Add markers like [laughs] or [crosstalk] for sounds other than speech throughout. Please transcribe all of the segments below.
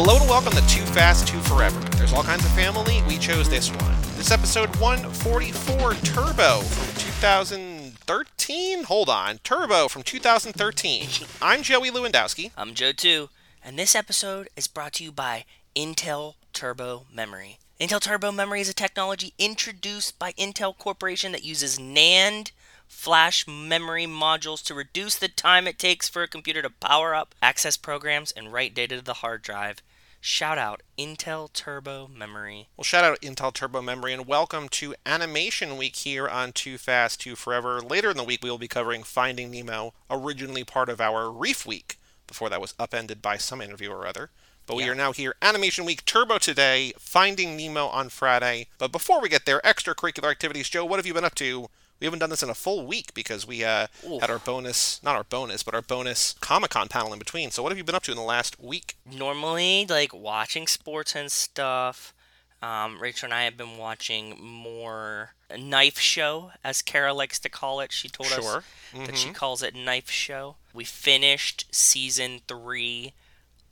Hello and welcome to Too Fast, Too Forever. There's all kinds of family. We chose this one. This episode 144 Turbo from 2013. Hold on, Turbo from 2013. I'm Joey Lewandowski. I'm Joe too, and this episode is brought to you by Intel Turbo Memory. Intel Turbo Memory is a technology introduced by Intel Corporation that uses NAND flash memory modules to reduce the time it takes for a computer to power up, access programs, and write data to the hard drive. Shout out Intel Turbo Memory. Well, shout out Intel Turbo Memory and welcome to Animation Week here on Too Fast, Too Forever. Later in the week, we will be covering Finding Nemo, originally part of our Reef Week, before that was upended by some interview or other. But we Yeah. are now here, Animation Week Turbo today, Finding Nemo on Friday. But before we get there, extracurricular activities. Joe, what have you been up to? We haven't done this in a full week because we uh, had our bonus, not our bonus, but our bonus Comic Con panel in between. So, what have you been up to in the last week? Normally, like watching sports and stuff. Um, Rachel and I have been watching more Knife Show, as Kara likes to call it. She told us Sure. that she calls it Knife Show. We finished season three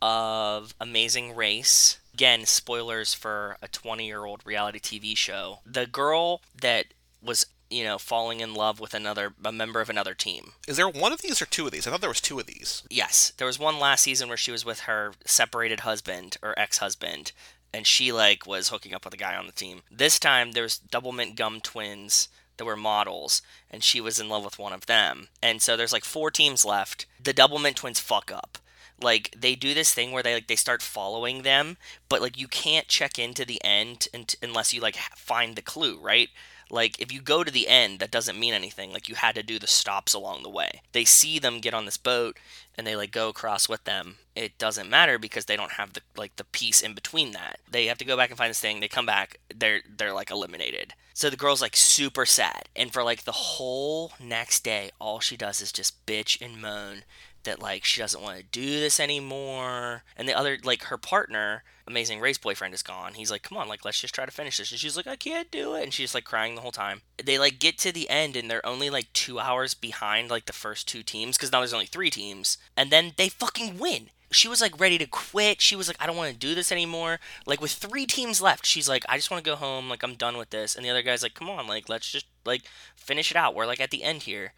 of Amazing Race. Again, spoilers for a 20 year old reality TV show. The girl that was, you know, falling in love with another, a member of another team. Is there one of these or two of these? I thought there was two of these. Yes, there was one last season where she was with her separated husband or ex-husband, and she like was hooking up with a guy on the team. This time there's double mint gum twins that were models, and she was in love with one of them. And so there's like four teams left. The double mint twins fuck up. Like they do this thing where they like they start following them, but like you can't check into the end unt- unless you like find the clue, right? Like if you go to the end, that doesn't mean anything. Like you had to do the stops along the way. They see them get on this boat and they like go across with them. It doesn't matter because they don't have the like the piece in between that. They have to go back and find this thing. They come back, they're they're like eliminated. So the girl's like super sad. And for like the whole next day, all she does is just bitch and moan that like she doesn't want to do this anymore. And the other like her partner, amazing race boyfriend is gone. He's like, "Come on, like let's just try to finish this." And she's like, "I can't do it." And she's like crying the whole time. They like get to the end and they're only like 2 hours behind like the first two teams cuz now there's only 3 teams. And then they fucking win. She was like ready to quit. She was like, I don't want to do this anymore. Like with three teams left, she's like, I just want to go home. Like I'm done with this. And the other guy's like, Come on, like let's just like finish it out. We're like at the end here.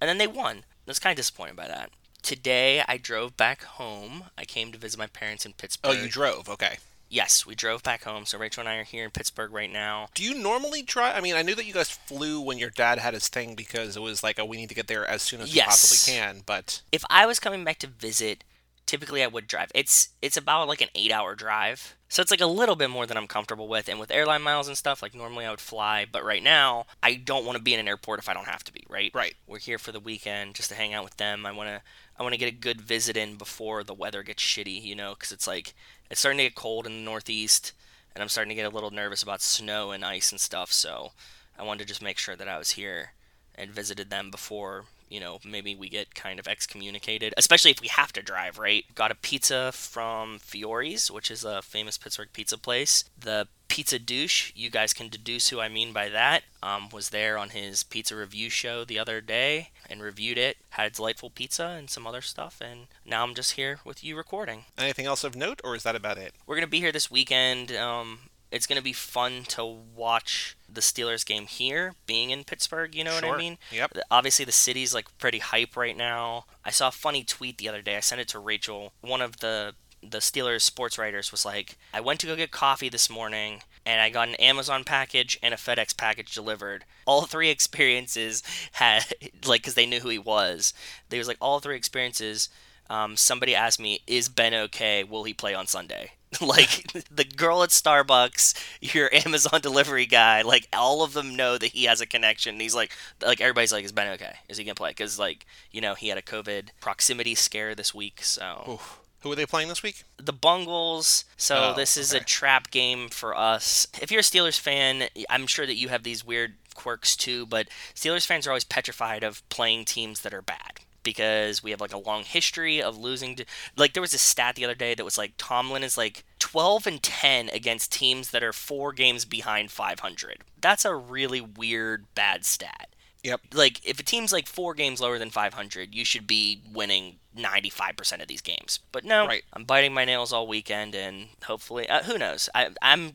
And then they won. I was kind of disappointed by that. Today I drove back home. I came to visit my parents in Pittsburgh. Oh, you drove. Okay. yes, we drove back home. So Rachel and I are here in Pittsburgh right now. Do you normally drive? I mean, I knew that you guys flew when your dad had his thing because it was like, oh, we need to get there as soon as we possibly can. But If I was coming back to visit, typically I would drive. It's it's about like an eight hour drive. So it's like a little bit more than I'm comfortable with. And with airline miles and stuff, like normally I would fly, but right now I don't want to be in an airport if I don't have to be, right? Right. We're here for the weekend just to hang out with them. I want to I want to get a good visit in before the weather gets shitty, you know, cuz it's like it's starting to get cold in the northeast and I'm starting to get a little nervous about snow and ice and stuff, so I wanted to just make sure that I was here and visited them before you know maybe we get kind of excommunicated especially if we have to drive right got a pizza from fiori's which is a famous pittsburgh pizza place the pizza douche you guys can deduce who i mean by that um, was there on his pizza review show the other day and reviewed it had delightful pizza and some other stuff and now i'm just here with you recording anything else of note, or is that about it? we're gonna be here this weekend. Um, it's gonna be fun to watch the Steelers game here, being in Pittsburgh. You know what I mean? Yep. Obviously, the city's like pretty hype right now. I saw a funny tweet the other day. I sent it to Rachel. One of the the Steelers sports writers was like, I went to go get coffee this morning and I got an Amazon package and a FedEx package delivered. All three experiences had, [laughs] like, because they knew who he was, they was like, all three experiences, um, somebody asked me, Is Ben okay? Will he play on Sunday? [laughs] like, the girl at Starbucks, your Amazon delivery guy, like, all of them know that he has a connection. He's like, like, everybody's like, Is Ben okay? Is he going to play? Because, like, you know, he had a COVID proximity scare this week, so Oof. Who are they playing this week? the Bungles. So Oh, this is a trap game for us. If you're a Steelers fan, I'm sure that you have these weird quirks too, but Steelers fans are always petrified of playing teams that are bad because we have like a long history of losing to like there was a stat the other day that was like Tomlin is like 12 and 10 against teams that are four games behind 500. That's a really weird, bad stat. Yep. Like, if a team's like four games lower than 500, you should be winning 95% of these games. But no, Right. I'm biting my nails all weekend, and hopefully, uh, who knows? I, I'm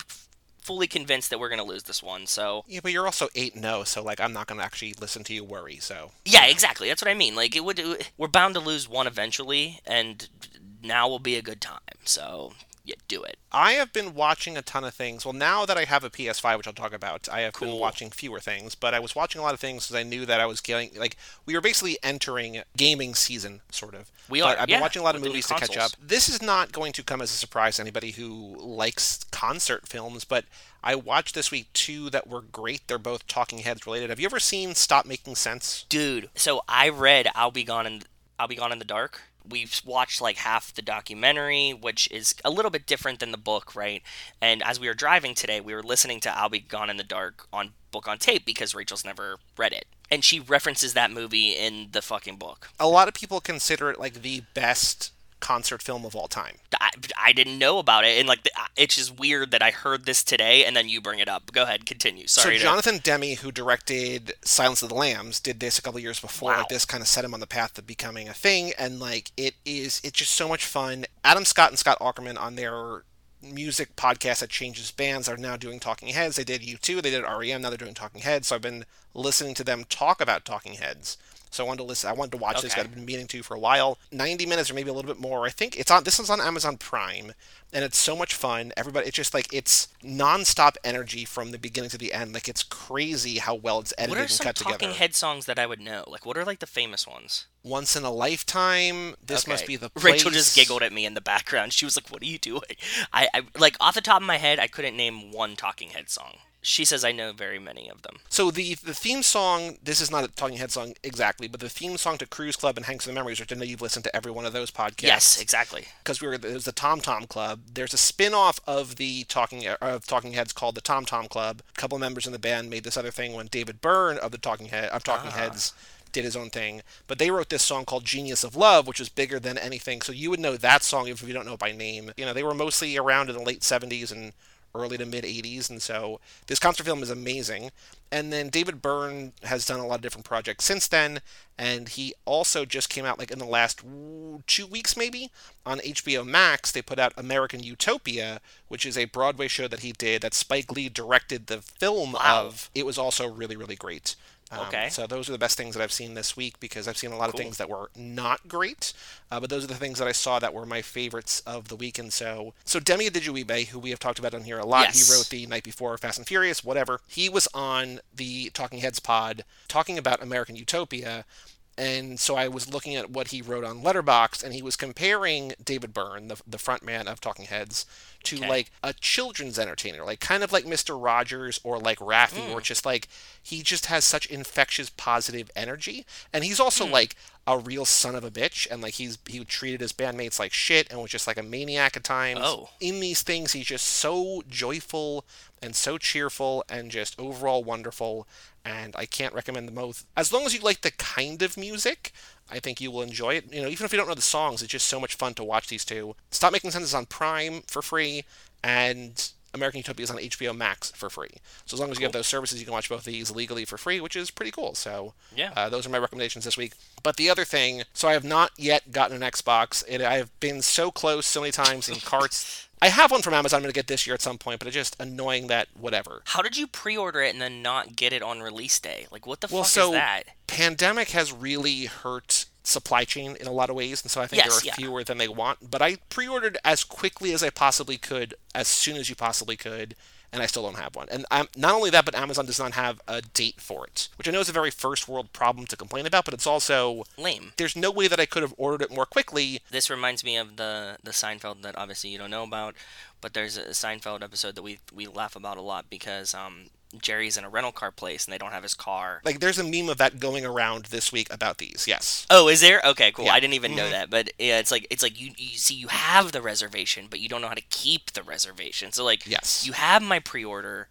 fully convinced that we're going to lose this one. So, Yeah, but you're also eight and zero, so like I'm not gonna actually listen to you worry. So yeah, exactly. That's what I mean. Like, it would. We're bound to lose one eventually, and now will be a good time. So, yeah, do it. I have been watching a ton of things. Well, now that I have a PS5, which I'll talk about, I have been watching fewer things. But I was watching a lot of things because I knew that I was getting like we were basically entering gaming season, sort of. We But are, I've been yeah, watching a lot of with the new movies to catch up. This is not going to come as a surprise to anybody who likes concert films, but I watched this week two that were great. They're both Talking Heads related. Have you ever seen Stop Making Sense? dude so i read i'll be gone in i'll be gone in the dark we've watched like half the documentary which is a little bit different than the book right? And as we were driving today we were listening to i'll be gone in the dark on book on tape because rachel's never read it. And she references that movie in the fucking book. A lot of people consider it like the best concert film of all time. I, I didn't know about it and like the, it's just weird that i heard this today and then you bring it up go ahead continue sorry so Jonathan Demme, who directed Silence of the Lambs, did this a couple years before. Wow. Like this kind of set him on the path to becoming a thing, and like it is, it's just so much fun. Adam Scott and Scott Aukerman on their music podcast that changes bands are now doing Talking Heads. They did U2, they did REM, now they're doing Talking Heads. So I've been listening to them talk about Talking Heads. So I wanted to listen. I wanted to watch this. I've been meaning to for a while. Ninety minutes or maybe a little bit more. I think it's on. This is on Amazon Prime, and it's so much fun. Everybody, it's just like it's nonstop energy from the beginning to the end. Like it's crazy how well it's edited and cut together. what are some talking head songs that i would know like what are like the famous ones Once in a lifetime. This must be the place. Rachel just giggled at me in the background. She was like, "What are you doing?" I, I like off the top of my head, I couldn't name one Talking Head song. She says I know very many of them. So the the theme song. This is not a Talking Head song exactly, but the theme song to Cruise Club and Hanks and the Memories, which I know you've listened to every one of those podcasts. Yes, exactly. because we were it was the Tom Tom Club. There's a spin-off of the Talking of Talking Heads called the Tom Tom Club. A couple of members in the band made this other thing when David Byrne of the Talking Head of Talking ah. Heads did his own thing. But they wrote this song called Genius of Love, which was bigger than anything. So you would know that song if you don't know it by name. You know, they were mostly around in the late 70s and early to mid 80s and so this concert film is amazing. And then david byrne has done a lot of different projects since then and he also just came out like in the last two weeks maybe on hbo max. They put out american utopia which is a broadway show that he did that spike lee directed the film Wow. of. It was also really really great Um, Okay. so those are the best things that I've seen this week because I've seen a lot of things that were not great, uh, but those are the things that I saw that were my favorites of the week. And so, so Demi Adejuyigbe, who we have talked about on here a lot, Yes. he wrote the night before Fast and Furious, whatever. He was on the Talking Heads pod talking about American Utopia. And so I was looking at what he wrote on Letterboxd, and he was comparing David Byrne, the, the front man of Talking Heads, to Okay. like a children's entertainer, like kind of like Mr. Rogers or like Raffi, where it's just like he just has such infectious positive energy, and he's also Hmm. like a real son of a bitch, and like he's he treated his bandmates like shit, and was just like a maniac at times. Oh. In these things, he's just so joyful and so cheerful and just overall wonderful. And I can't recommend them both. As long as you like the kind of music, I think you will enjoy it. You know, even if you don't know the songs, it's just so much fun to watch these two. Stop Making Sense is on Prime for free, and American Utopia is on HBO Max for free. So as long as you have those services, you can watch both of these legally for free, which is pretty cool. So Yeah. uh, those are my recommendations this week. But the other thing, so I have not yet gotten an Xbox. It, I have been so close so many times in [laughs] carts. I have one from Amazon. I'm going to get this year at some point, but it's just annoying that whatever. How did you pre-order it and then not get it on release day? Like, what the Well, fuck so is that? pandemic has really hurt supply chain in a lot of ways, and so I think Yes, there are yeah. fewer than they want. But I pre-ordered as quickly as I possibly could, as soon as you possibly could, and I still don't have one. And um, not only that, but Amazon does not have a date for it, which I know is a very first world problem to complain about. But it's also Lame. there's no way that I could have ordered it more quickly. This reminds me of the the Seinfeld that obviously you don't know about, but there's a Seinfeld episode that we we laugh about a lot because um Jerry's in a rental car place and they don't have his car. Like there's a meme of that going around this week about these. Yes. Oh, is there? Okay, cool. Yeah. I didn't even know Mhm. that, but yeah, it's like it's like you you see you have the reservation, but you don't know how to keep the reservation. So like Yes. you have my pre-order,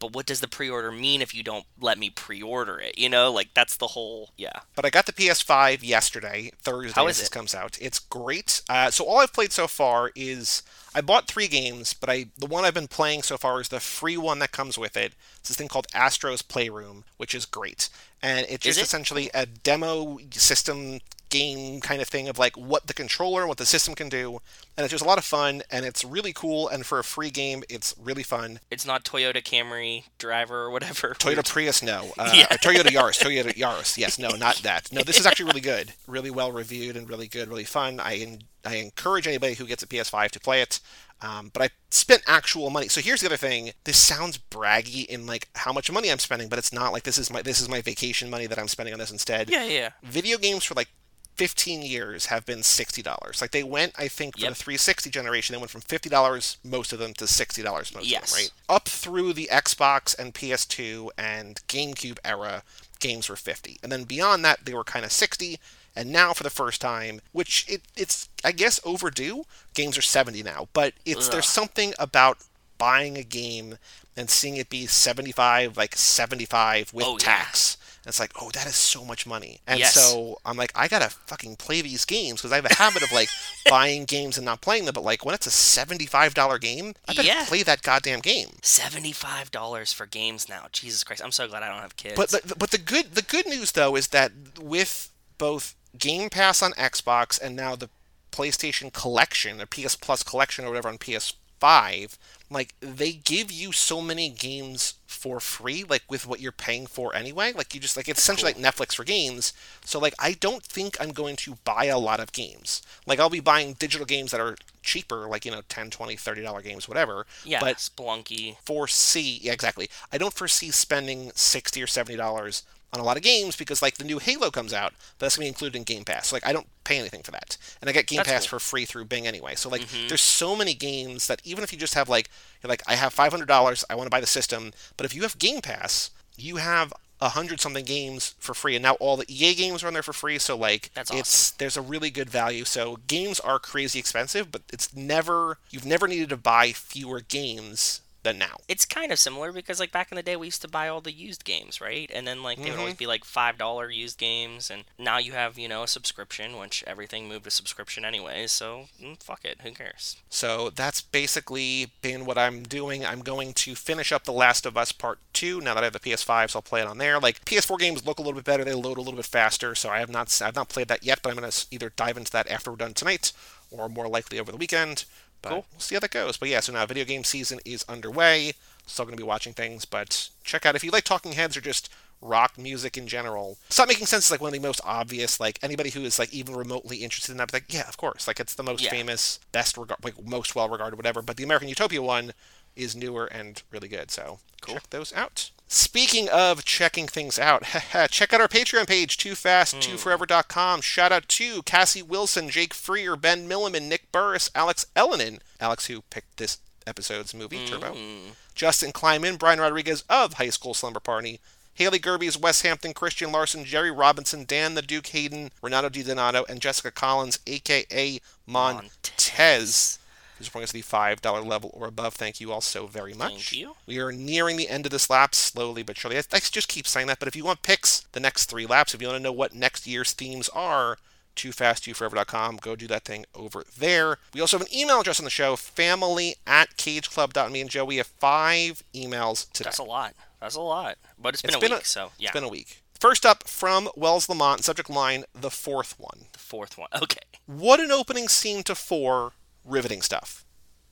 but what does the pre-order mean if you don't let me pre-order it? You know, like that's the whole yeah. But I got the PS5 yesterday, Thursday, How as is this it? comes out. It's great. Uh, so all I've played so far is I bought three games, but I the one I've been playing so far is the free one that comes with it. It's this thing called Astro's Playroom, which is great, and it's Is just it? essentially a demo system game kind of thing of like what the controller what the system can do, and it's just a lot of fun, and it's really cool. And for a free game, it's really fun. It's not Toyota Camry driver or whatever. Toyota Prius, no. [laughs] Uh, Yeah. Toyota Yaris, [laughs] Toyota Yaris. Yes, no, not that. No, this is actually really good, really well reviewed, and really good, really fun. I I encourage anybody who gets a PS5 to play it. Um, but I spent actual money. So here's the other thing. This sounds braggy in like how much money I'm spending, but it's not. Like this is my this is my vacation money that I'm spending on this instead. Yeah, yeah. Video games for like 15 years have been $60. Like they went, I think, for Yep. the 360 generation, they went from $50 most of them to $60 most Yes. of them, right? Up through the Xbox and PS2 and GameCube era, games were 50. And then beyond that, they were kind of 60. And now, for the first time, which it, it's I guess overdue, games are 70 now. But it's Ugh. there's something about buying a game and seeing it be 75, like 75 with Oh, yeah. tax. And it's like, oh, that is so much money. And Yes. so I'm like, I gotta fucking play these games because I have a habit of like [laughs] buying games and not playing them. But like when it's a seventy-five dollar game, I better Yeah. play that goddamn game. Seventy-five dollars for games now. Jesus Christ! I'm so glad I don't have kids. But the, but the good the good news though is that with both Game Pass on Xbox and now the PlayStation Collection, or PS Plus Collection, or whatever on PS5, like they give you so many games for free, like with what you're paying for anyway. Like you just like it's essentially like Netflix for games. So like I don't think I'm going to buy a lot of games. Like I'll be buying digital games that are cheaper, like you know 10, 20, 30 dollar games, whatever. yeah, But Spelunky. foresee yeah exactly i don't foresee spending 60 or 70 dollars on a lot of games because like the new halo comes out but that's to be included in game pass. So, like i don't pay anything for that. And i get game That's pass cool. for free through bing anyway. So like Mhm. there's so many games that even if you just have like you're like i have $500 i want to buy the system but if you have game pass you have a hundred something games for free and now all the ea games are on there for free. So like it's there's a really good value. So games are crazy expensive but it's never you've never needed to buy fewer games than now It's kind of similar because like back in the day we used to buy all the used games, right? And then like they would Mhm. always be like five dollar used games, and now you have you know a subscription, which everything moved to subscription anyways. So mm, fuck it, who cares? So that's basically been what I'm doing. I'm going to finish up The Last of Us Part 2 now that I have the PS5, so I'll play it on there. Like PS4 games look a little bit better, they load a little bit faster, so I have not I've not played that yet, but I'm going to either dive into that after we're done tonight or more likely over the weekend. But Cool. we'll see how that goes. But yeah, so now video game season is underway. Still going to be watching things, but check out if you like talking heads or just rock music in general. Stop Making Sense is like one of the most obvious. Like anybody who is like even remotely interested in that, be like, yeah, of course. Like it's the most Yeah. famous, best regard, like most well regarded, whatever. But the American Utopia one is newer and really good. So Cool. check those out. Speaking of checking things out, [laughs] check out our Patreon page, toofast2forever.com. Shout out to Cassie Wilson, Jake Freer, Ben Milliman, Nick Burris, Alex Ellenin, Alex who picked this episode's movie, Turbo. Mm. Justin Kleiman, Brian Rodriguez of High School Slumber Party, Haley Gerbies, Wes Hampton, Christian Larson, Jerry Robinson, Dan the Duke Hayden, Renato Di Donato, and Jessica Collins, aka Montez. Who's supporting us at the $5 level or above. Thank you all so very much. Thank you. We are nearing the end of this lap, slowly but surely. I, I just keep saying that, but if you want picks the next three laps, if you want to know what next year's themes are, toofast2forever.com. Go do that thing over there. We also have an email address on the show, family at cageclub.me. And Joe, we have five emails today. That's a lot. That's a lot. But it's been It's a been a- week, so yeah. It's been a week. First up from Wells Lamont, subject line, the fourth one. the fourth one. [laughs] Okay. What an opening scene to four. Riveting stuff.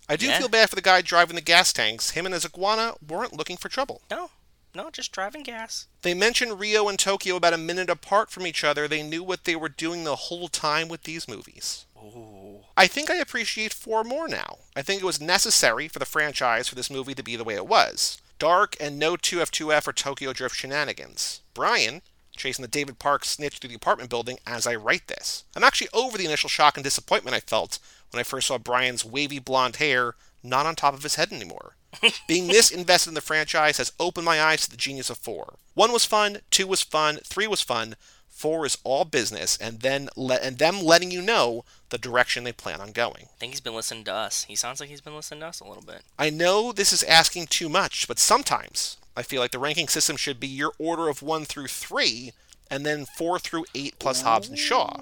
I do Yeah. feel bad for the guy driving the gas tanks. Him and his iguana weren't looking for trouble. No, no, just driving gas. They mentioned Rio and Tokyo about a minute apart from each other. They knew what they were doing the whole time with these movies. Ooh. I think I appreciate four more now. I think it was necessary for the franchise for this movie to be the way it was. Dark and no 2F2F or Tokyo Drift shenanigans. Brian, chasing the David Park snitch through the apartment building as I write this. I'm actually over the initial shock and disappointment I felt when I first saw Brian's wavy blonde hair not on top of his head anymore. [laughs] Being this invested in the franchise has opened my eyes to the genius of four. One was fun, two was fun, three was fun, four is all business, and then le- and them letting you know the direction they plan on going. I think he's been listening to us. He sounds like he's been listening to us a little bit. I know this is asking too much, but sometimes I feel like the ranking system should be your order of one through three, and then four through eight plus Hobbs and Shaw.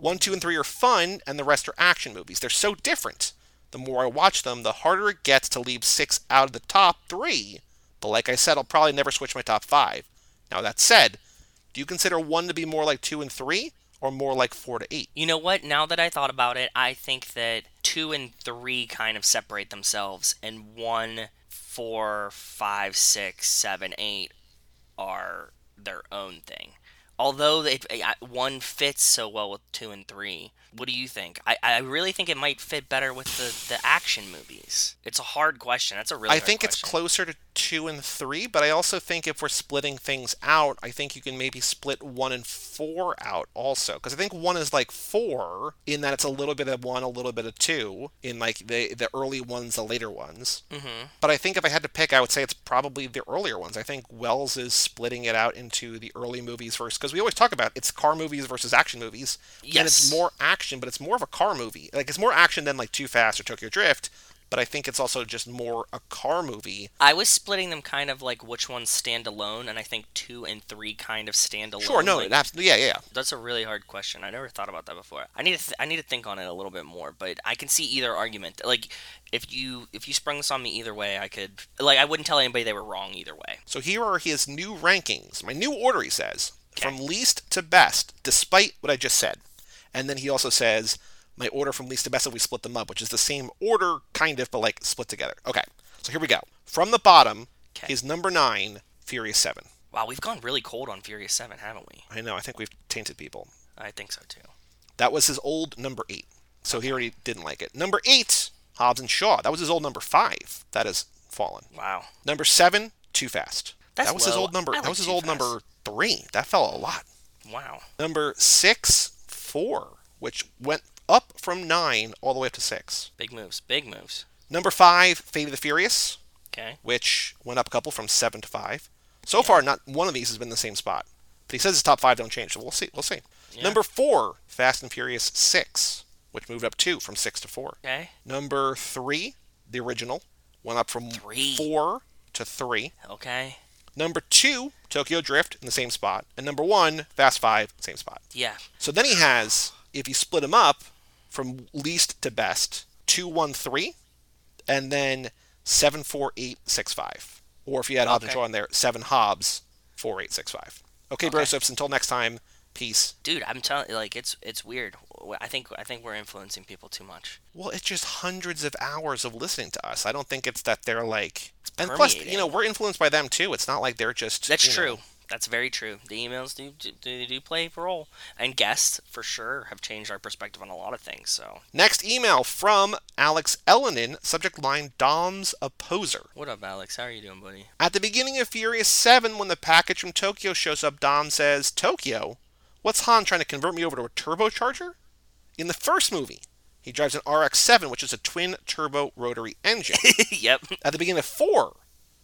One, two, and three are fun, and the rest are action movies. They're so different. the more I watch them, the harder it gets to leave six out of the top three. But like I said, I'll probably never switch my top five. Now, that said, do you consider one to be more like two and three, or more like four to eight? You know what? Now that I thought about it, I think that two and three kind of separate themselves, and one, four, five, six, seven, eight are their own thing. Although they, eh, one fits so well with two and three, what do you think? I, I really think it might fit better with the, the action movies. It's a hard question. That's a really. I think it's closer to two and three, but I also think if we're splitting things out, I think you can maybe split one and four out also, because I think one is like four in that it's a little bit of one, a little bit of two in like the the early ones, the later ones. Mm-hmm. But I think if I had to pick, I would say it's probably the earlier ones. I think Wells is splitting it out into the early movies first, because we always talk about it's car movies versus action movies, Yes. and it's more action, but it's more of a car movie. Like it's more action than like Too Fast or Tokyo Drift. But I think it's also just more a car movie I was splitting them kind of like which ones stand alone, and I think two and three kind of stand alone. Sure, no, like, absolutely, yeah, yeah, yeah. That's a really hard question. I never thought about that before. I need to th- I need to think on it a little bit more, but I can see either argument. Like if you if you sprung this on me either way, I could like I wouldn't tell anybody they were wrong either way. So here are his new rankings. My new order, he says, Okay. from least to best, despite what I just said. And then he also says, my order from least to best if we split them up, which is the same order, kind of, but like split together. Okay, so here we go. From the bottom, Okay. his number nine, Furious 7. Wow, we've gone really cold on Furious Seven, haven't we? I know, I think we've tainted people. I think so too. That was his old number eight. So he already didn't like it. Number eight, Hobbs and Shaw. That was his old number five. That has fallen. Wow. Number seven, Too Fast. That's that was his old number. I that was his old Fast. number three. That fell a lot. Wow. Number six, four, which went up from nine all the way up to six. Big moves. Big moves. Number five, Fate of the Furious, Okay. which went up a couple from seven to five. So far, not one of these has been in the same spot. But he says his top five don't change, so we'll see. We'll see. Yeah. Number four, Fast and Furious six, which moved up two from six to four. Okay. Number three, the original, went up from Three. four to three. Okay. Number two, Tokyo Drift in the same spot. And number one, Fast Five, same spot. Yeah. So then he has, if you split them up from least to best, two, one, three, and then seven, four, eight, six, five. Or if you had Hobbs and Okay. Shaw in there, seven Hobbs, four, eight, six, five. Okay, bro. Okay. So until next time, peace. Dude, I'm telling you, like it's it's weird. I think I think we're influencing people too much. Well, it's just hundreds of hours of listening to us. I don't think it's that they're like. And plus, you know, we're influenced by them too. It's not like they're just. That's true. know- That's very true. The emails do, do do do play a role, and guests for sure have changed our perspective on a lot of things. So, Next email from Alex Ellenin, subject line Dom's a poser. what up, Alex? How are you doing, buddy? At the beginning of Furious 7, when the package from Tokyo shows up, Dom says, Tokyo? What's Han trying to convert me over to a turbocharger? In the first movie, he drives an RX 7, which is a twin turbo rotary engine. [laughs] yep. At the beginning of 4,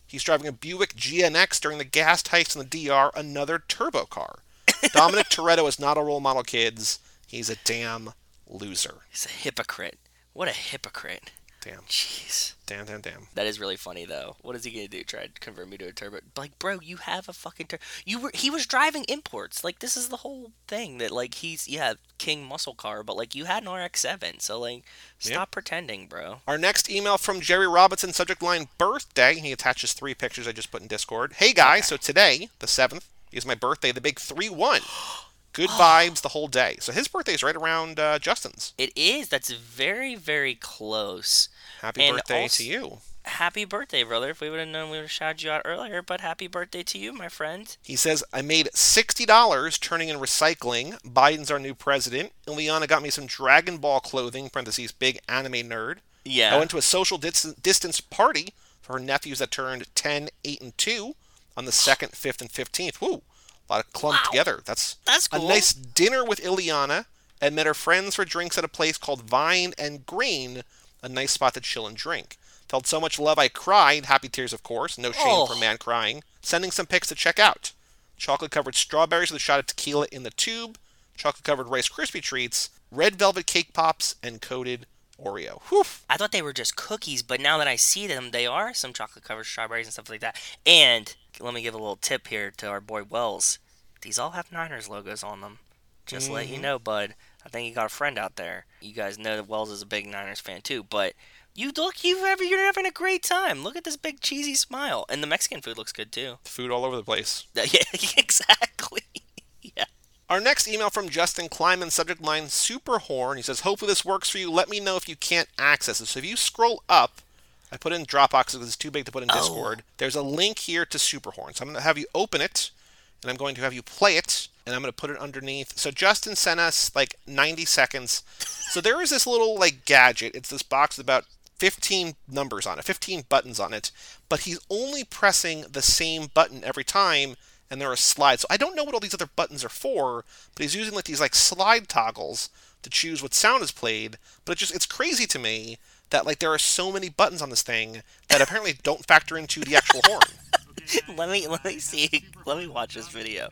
he's driving a Buick GNX during the gas heist in the DR, another turbo car. [laughs] Dominic Toretto is not a role model, kids. He's a damn loser. He's a hypocrite. What a hypocrite. Damn, Jeez. damn, damn, damn. That is really funny though. What is he gonna do? Try to convert me to a turbo? Like, bro, you have a fucking turbo. You were he was driving imports. Like, this is the whole thing that like he's yeah king muscle car, but like you had an RX-7, so like stop Yeah. pretending, bro. Our next email from Jerry Robinson, subject line birthday. He attaches three pictures I just put in Discord. Hey guys, so today, the 7th, is my birthday, the big 3 1. [gasps] Good vibes the whole day. So his birthday is right around uh, Justin's. It is. That's very very close. Happy And birthday also- to you. Happy birthday, brother. If we would have known, we would have shouted you out earlier. But happy birthday to you, my friend. He says, I made $60 turning in recycling. Biden's our new president. Ileana got me some Dragon Ball clothing, parentheses, big anime nerd. Yeah. I went to a social dis- distance party for her nephews that turned 10, 8, and 2 on the 2nd, 5th, and 15th. Woo! A lot of clumped Wow. together. That's That's a nice dinner with Ileana and met her friends for drinks at a place called Vine and Green, a nice spot to chill and drink. Felt so much love I cried. Happy tears, of course. No shame Oh. for a man crying. Sending some pics to check out. Chocolate covered strawberries with a shot of tequila in the tube. Chocolate covered Rice Krispie treats. Red velvet cake pops and coated Oreo. Whew. I thought they were just cookies, but now that I see them, they are some chocolate covered strawberries and stuff like that. And let me give a little tip here to our boy Wells. These all have Niners logos on them. Just let you mm-hmm. know, bud. I think you got a friend out there. You guys know that Wells is a big Niners fan too, but You look, you have, you're having a great time. Look at this big cheesy smile, and the Mexican food looks good too. Food all over the place. [laughs] Yeah, [laughs] exactly. yeah. Our next email from Justin Kleiman, subject line Super Horn. He says, Hopefully this works for you. Let me know if you can't access it. So if you scroll up, I put in Dropbox because it's too big to put in Discord. Oh. There's a link here to Superhorn. So I'm going to have you open it, and I'm going to have you play it, and I'm going to put it underneath. So Justin sent us like 90 seconds. So there is this little like gadget. It's this box with about 15 numbers on it, 15 buttons on it, but he's only pressing the same button every time, and there are slides. So I don't know what all these other buttons are for, but he's using like these like slide toggles to choose what sound is played. But it just it's crazy to me that like there are so many buttons on this thing that apparently don't factor into the actual horn. [laughs] let me let me see. Let me watch this video.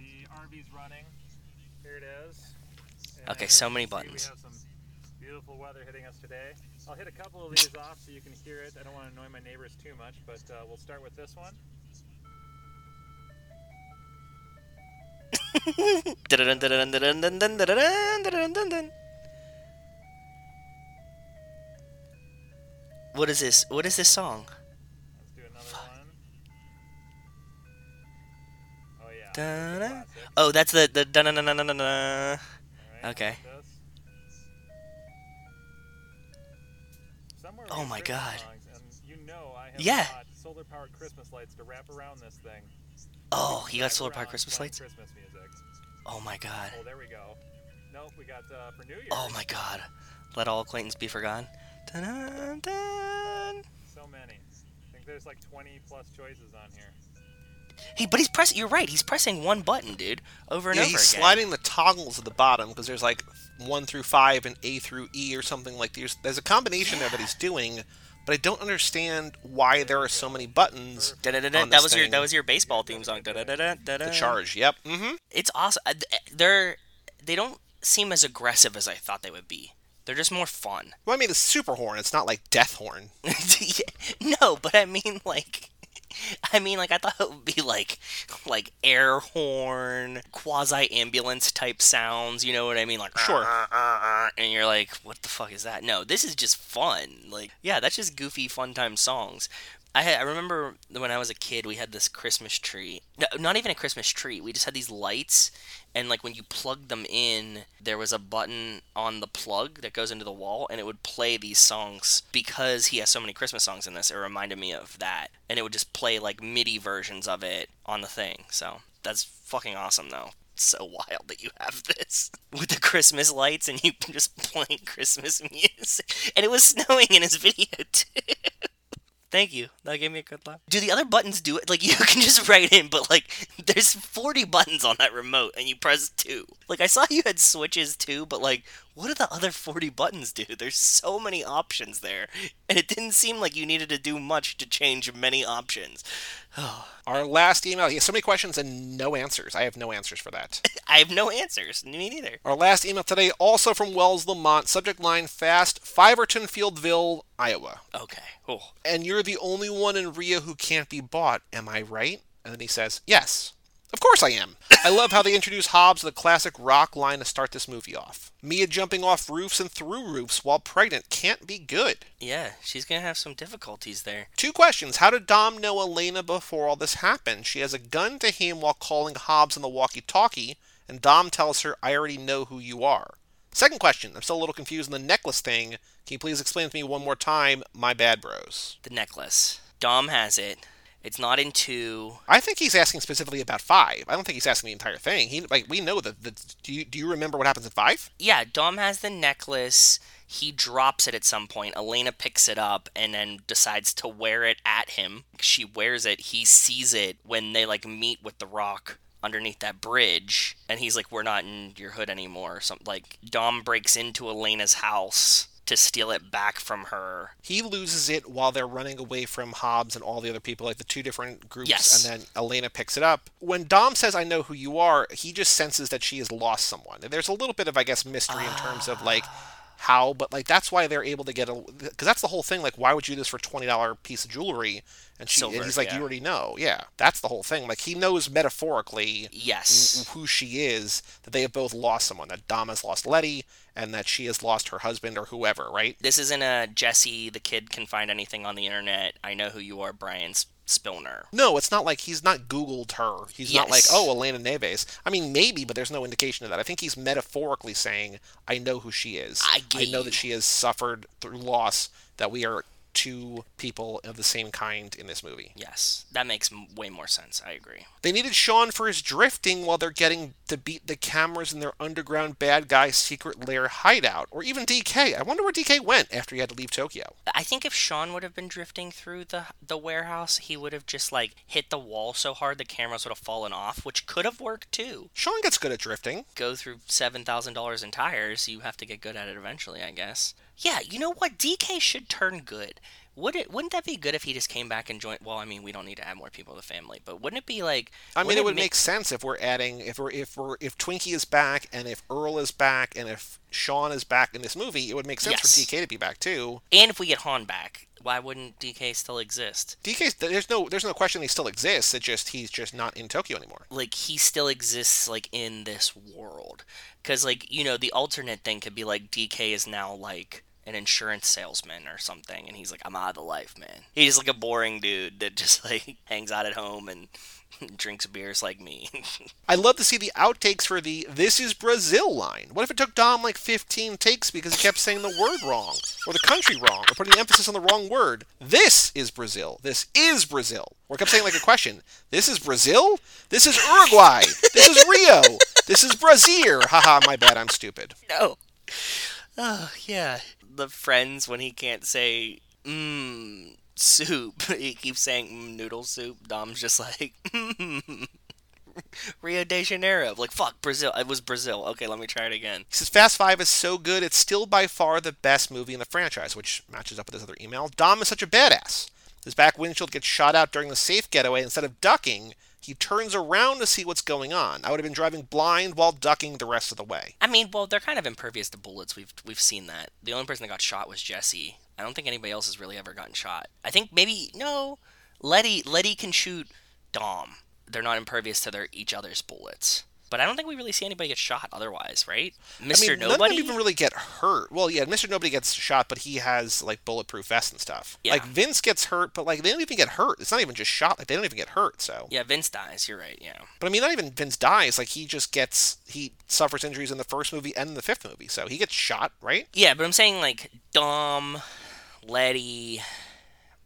Okay, so many buttons. Beautiful weather hitting us today. I'll hit a couple of these off so you can hear it. I don't want to annoy my neighbors too much, but uh, we'll start with this one. [laughs] what is this? What is this song? Let's do another one. Oh yeah. Oh, that's the the da na na na na na. Okay. like this. Somewhere Oh my God. songs, you know I have Yeah. solar-powered Christmas lights to wrap around this thing. Oh, he got solar powered Christmas lights. Christmas music. Oh my god. Oh, there we go. Nope, we got uh, for New Year's. Oh my god. Let all acquaintance be forgotten. Dun, dun. So many. I think there's like 20 plus choices on here. He, but he's pressing. You're right. He's pressing one button, dude, over and yeah, over he's again. sliding the toggles at the bottom because there's like one through five and A through E or something like there's there's a combination there that he's doing, but I don't understand why there are so many buttons. That was your that was your baseball theme song. The charge. Yep. Mm-hmm. It's awesome. Uh, They're they don't seem as aggressive as I thought they would be. They're just more fun. Well, I mean, it's super horn. It's not like death horn. [laughs] Yeah, no, but I mean like [laughs] I mean like I thought it would be like like air horn, quasi ambulance type sounds, you know what I mean? Like Sure. "Uh, uh, uh," and you're like, what the fuck is that? No, this is just fun. Like yeah, that's just goofy fun time songs. I had, I remember when I was a kid, we had this Christmas tree. No, not even a Christmas tree. We just had these lights, and like when you plugged them in, there was a button on the plug that goes into the wall, and it would play these songs. Because he has so many Christmas songs in this, it reminded me of that, and it would just play like MIDI versions of it on the thing. So that's fucking awesome, though. So wild that you have this [laughs] with the Christmas lights and you [laughs] just playing Christmas [laughs] music, and it was snowing in his video too. Thank you. That gave me a good laugh. Do the other buttons do it? Like [laughs] you can just write in, but like there's 40 buttons on that remote, and you press two. Like I saw you had switches too, but like what do the other 40 buttons do? There's so many options there, and it didn't seem like you needed to do much to change many options. [sighs] Our last email. He has so many questions and no answers. I have no answers for that. [laughs] I have no answers. Me neither. Our last email today, also from Wells Lamont. Subject line: Fast, Fiverton Fieldville, Iowa. Okay. Oh. and you're the only one in Rio who can't be bought. Am I right? And then he says, Yes. Of course I am. I love how they introduce Hobbs to the classic rock line to start this movie off. Mia jumping off roofs and through roofs while pregnant can't be good. Yeah, she's gonna have some difficulties there. Two questions. How did Dom know Elena before all this happened? She has a gun to him while calling Hobbs on the walkie talkie, and Dom tells her, I already know who you are. Second question. I'm still a little confused on the necklace thing. Can you please explain to me one more time? My bad, bros. The necklace. Dom has it. It's not in two. I think he's asking specifically about five. I don't think he's asking the entire thing. He like we know that. do you do you remember what happens in five? Yeah, Dom has the necklace. He drops it at some point. Elena picks it up and then decides to wear it at him. She wears it. He sees it when they like meet with the rock underneath that bridge and he's like we're not in your hood anymore or something like Dom breaks into Elena's house to steal it back from her. He loses it while they're running away from Hobbs and all the other people, like the two different groups, Yes. and then Elena picks it up. When Dom says, "I know who you are," he just senses that she has lost someone. And there's a little bit of, I guess, mystery in terms of like how, but like that's why they're able to get a because that's the whole thing. Like, why would you do this for twenty dollar piece of jewelry? And she Silver, and he's like, yeah. you already know, yeah. That's the whole thing. Like he knows metaphorically Yes. who she is, that they have both lost someone, that Dom has lost Letty, and that she has lost her husband or whoever, right? This isn't a Jesse, the kid can find anything on the internet. I know who you are, Brian Spilner. No, it's not like he's not Googled her. He's not like, oh, Elena Neves. I mean, maybe, but there's no indication of that. I think he's metaphorically saying, I know who she is. I get know that she has suffered through loss, that we are two people of the same kind in this movie. Yes, that makes m- way more sense. I agree. They needed Sean for his drifting while they're getting to beat the cameras in their underground bad guy secret lair hideout. Or even DK. I wonder where DK went after he had to leave Tokyo. I think if Sean would have been drifting through the the warehouse, he would have just like hit the wall so hard the cameras would have fallen off, which could have worked too. Sean gets good at drifting. Go through seven thousand dollars in tires, you have to get good at it eventually, I guess. Yeah, you know what? DK should turn good. Would it? Wouldn't that be good if he just came back and joined? Well, I mean, we don't need to add more people to the family, but wouldn't it be like? I mean, it would ma- make sense if we're adding if we're if we're if Twinkie is back and if Earl is back and if Sean is back in this movie, it would make sense Yes. for DK to be back too. and if we get Han back, why wouldn't DK still exist? DK, there's no there's no question he still exists. It's just he's just not in Tokyo anymore. like he still exists like in this world because like you know the alternate thing could be like dk is now like an insurance salesman or something and he's like i'm out of the life man. He's like a boring dude that just like [laughs] hangs out at home and [laughs] drinks beers like me [laughs] I'd love to see the outtakes for the "This is Brazil" line. What if it took Dom like 15 takes because he kept saying the word wrong or the country wrong or putting the emphasis on the wrong word? This is Brazil. This is Brazil. Or kept saying like a question. This is Brazil. This is Uruguay. This is Rio. This is Brazil. Haha, my bad. I'm stupid. no oh yeah the friends when he can't say mmm soup [laughs] he keeps saying mm, noodle soup dom's just like [laughs] rio de janeiro like fuck brazil it was brazil okay let me try it again He says Fast Five is so good, it's still by far the best movie in the franchise, which matches up with his other email. Dom is such a badass. His back windshield gets shot out during the safe getaway. Instead of ducking, he turns around to see what's going on. I would have been driving blind while ducking the rest of the way. I mean, well, they're kind of impervious to bullets. We've we've seen that. The only person that got shot was Jesse. I don't think anybody else has really ever gotten shot. I think maybe no, Letty Letty can shoot Dom. They're not impervious to their each other's bullets. But I don't think we really see anybody get shot otherwise, right? Mr. I mean, none of Nobody. them even really get hurt. Well, yeah, Mr. Nobody gets shot, but he has like bulletproof vests and stuff. Yeah. Like Vince gets hurt, but like they don't even get hurt. It's not even just shot. Like they don't even get hurt. So. Yeah, Vince dies. You're right. Yeah. But I mean, not even Vince dies. Like he just gets he suffers injuries in the first movie and in the fifth movie. So he gets shot, right? Yeah, but I'm saying like Dom, Letty,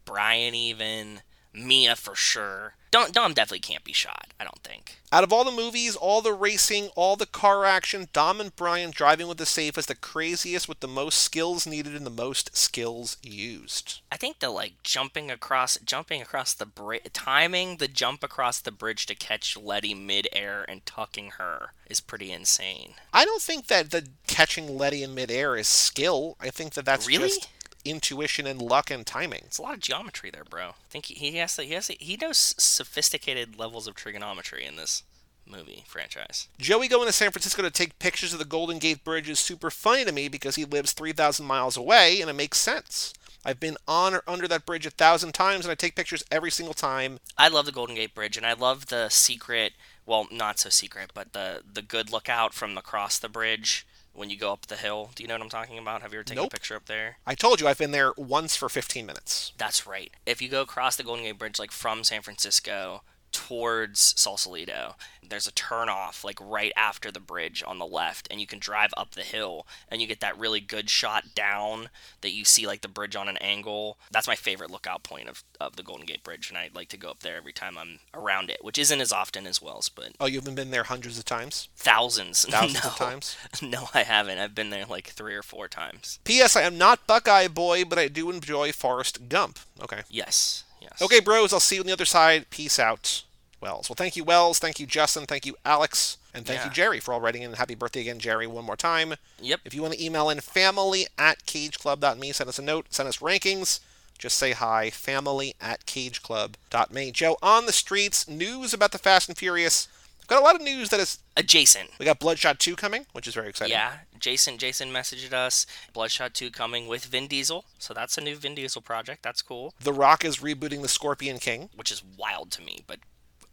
Brian, even Mia for sure. Dom, Dom definitely can't be shot. I don't think. Out of all the movies, all the racing, all the car action, Dom and Brian driving with the safe is the craziest with the most skills needed and the most skills used. I think the like jumping across, jumping across the bridge, timing the jump across the bridge to catch Letty midair and tucking her is pretty insane. I don't think that the catching Letty in midair is skill. I think that that's Really? just intuition and luck and timing. It's a lot of geometry there, bro. I think he, he has to, he has to, he knows sophisticated levels of trigonometry in this movie franchise. Joey going to San Francisco to take pictures of the Golden Gate Bridge is super funny to me because he lives 3,000 miles away and it makes sense. I've been on or under that bridge a thousand times and I take pictures every single time. I love the Golden Gate Bridge, and I love the secret. Well, not so secret, but the the good lookout from across the bridge when you go up the hill. Do you know what I'm talking about? Have you ever taken Nope. a picture up there? I told you I've been there once for 15 minutes. That's right. If you go across the Golden Gate Bridge, like from San Francisco towards Sausalito, there's a turnoff like right after the bridge on the left, and you can drive up the hill, and you get that really good shot down that you see like the bridge on an angle. That's my favorite lookout point of, of the Golden Gate Bridge, and I like to go up there every time I'm around it, which isn't as often as Wells, but Oh, you haven't been there hundreds of times? thousands. [laughs] Thousands no. of times? [laughs] No, I haven't. I've been there like three or four times. P.S. I am not Buckeye Boy, but I do enjoy Forrest Gump. Okay. Yes. Yes. Okay, bros, I'll see you on the other side. Peace out. Wells. Well, thank you, Wells. Thank you, Justin. Thank you, Alex. And thank you, Jerry, for all writing in. Happy birthday again, Jerry, one more time. Yep. If you want to email in family at cageclub.me, send us a note, send us rankings. Just say hi, family at cageclub.me. Joe, on the streets, news about the Fast and Furious. Got a lot of news that is. Adjacent. We got Bloodshot 2 coming, which is very exciting. Yeah, Jason. Jason messaged us. Bloodshot 2 coming with Vin Diesel, so that's a new Vin Diesel project. That's cool. The Rock is rebooting The Scorpion King. Which is wild to me, but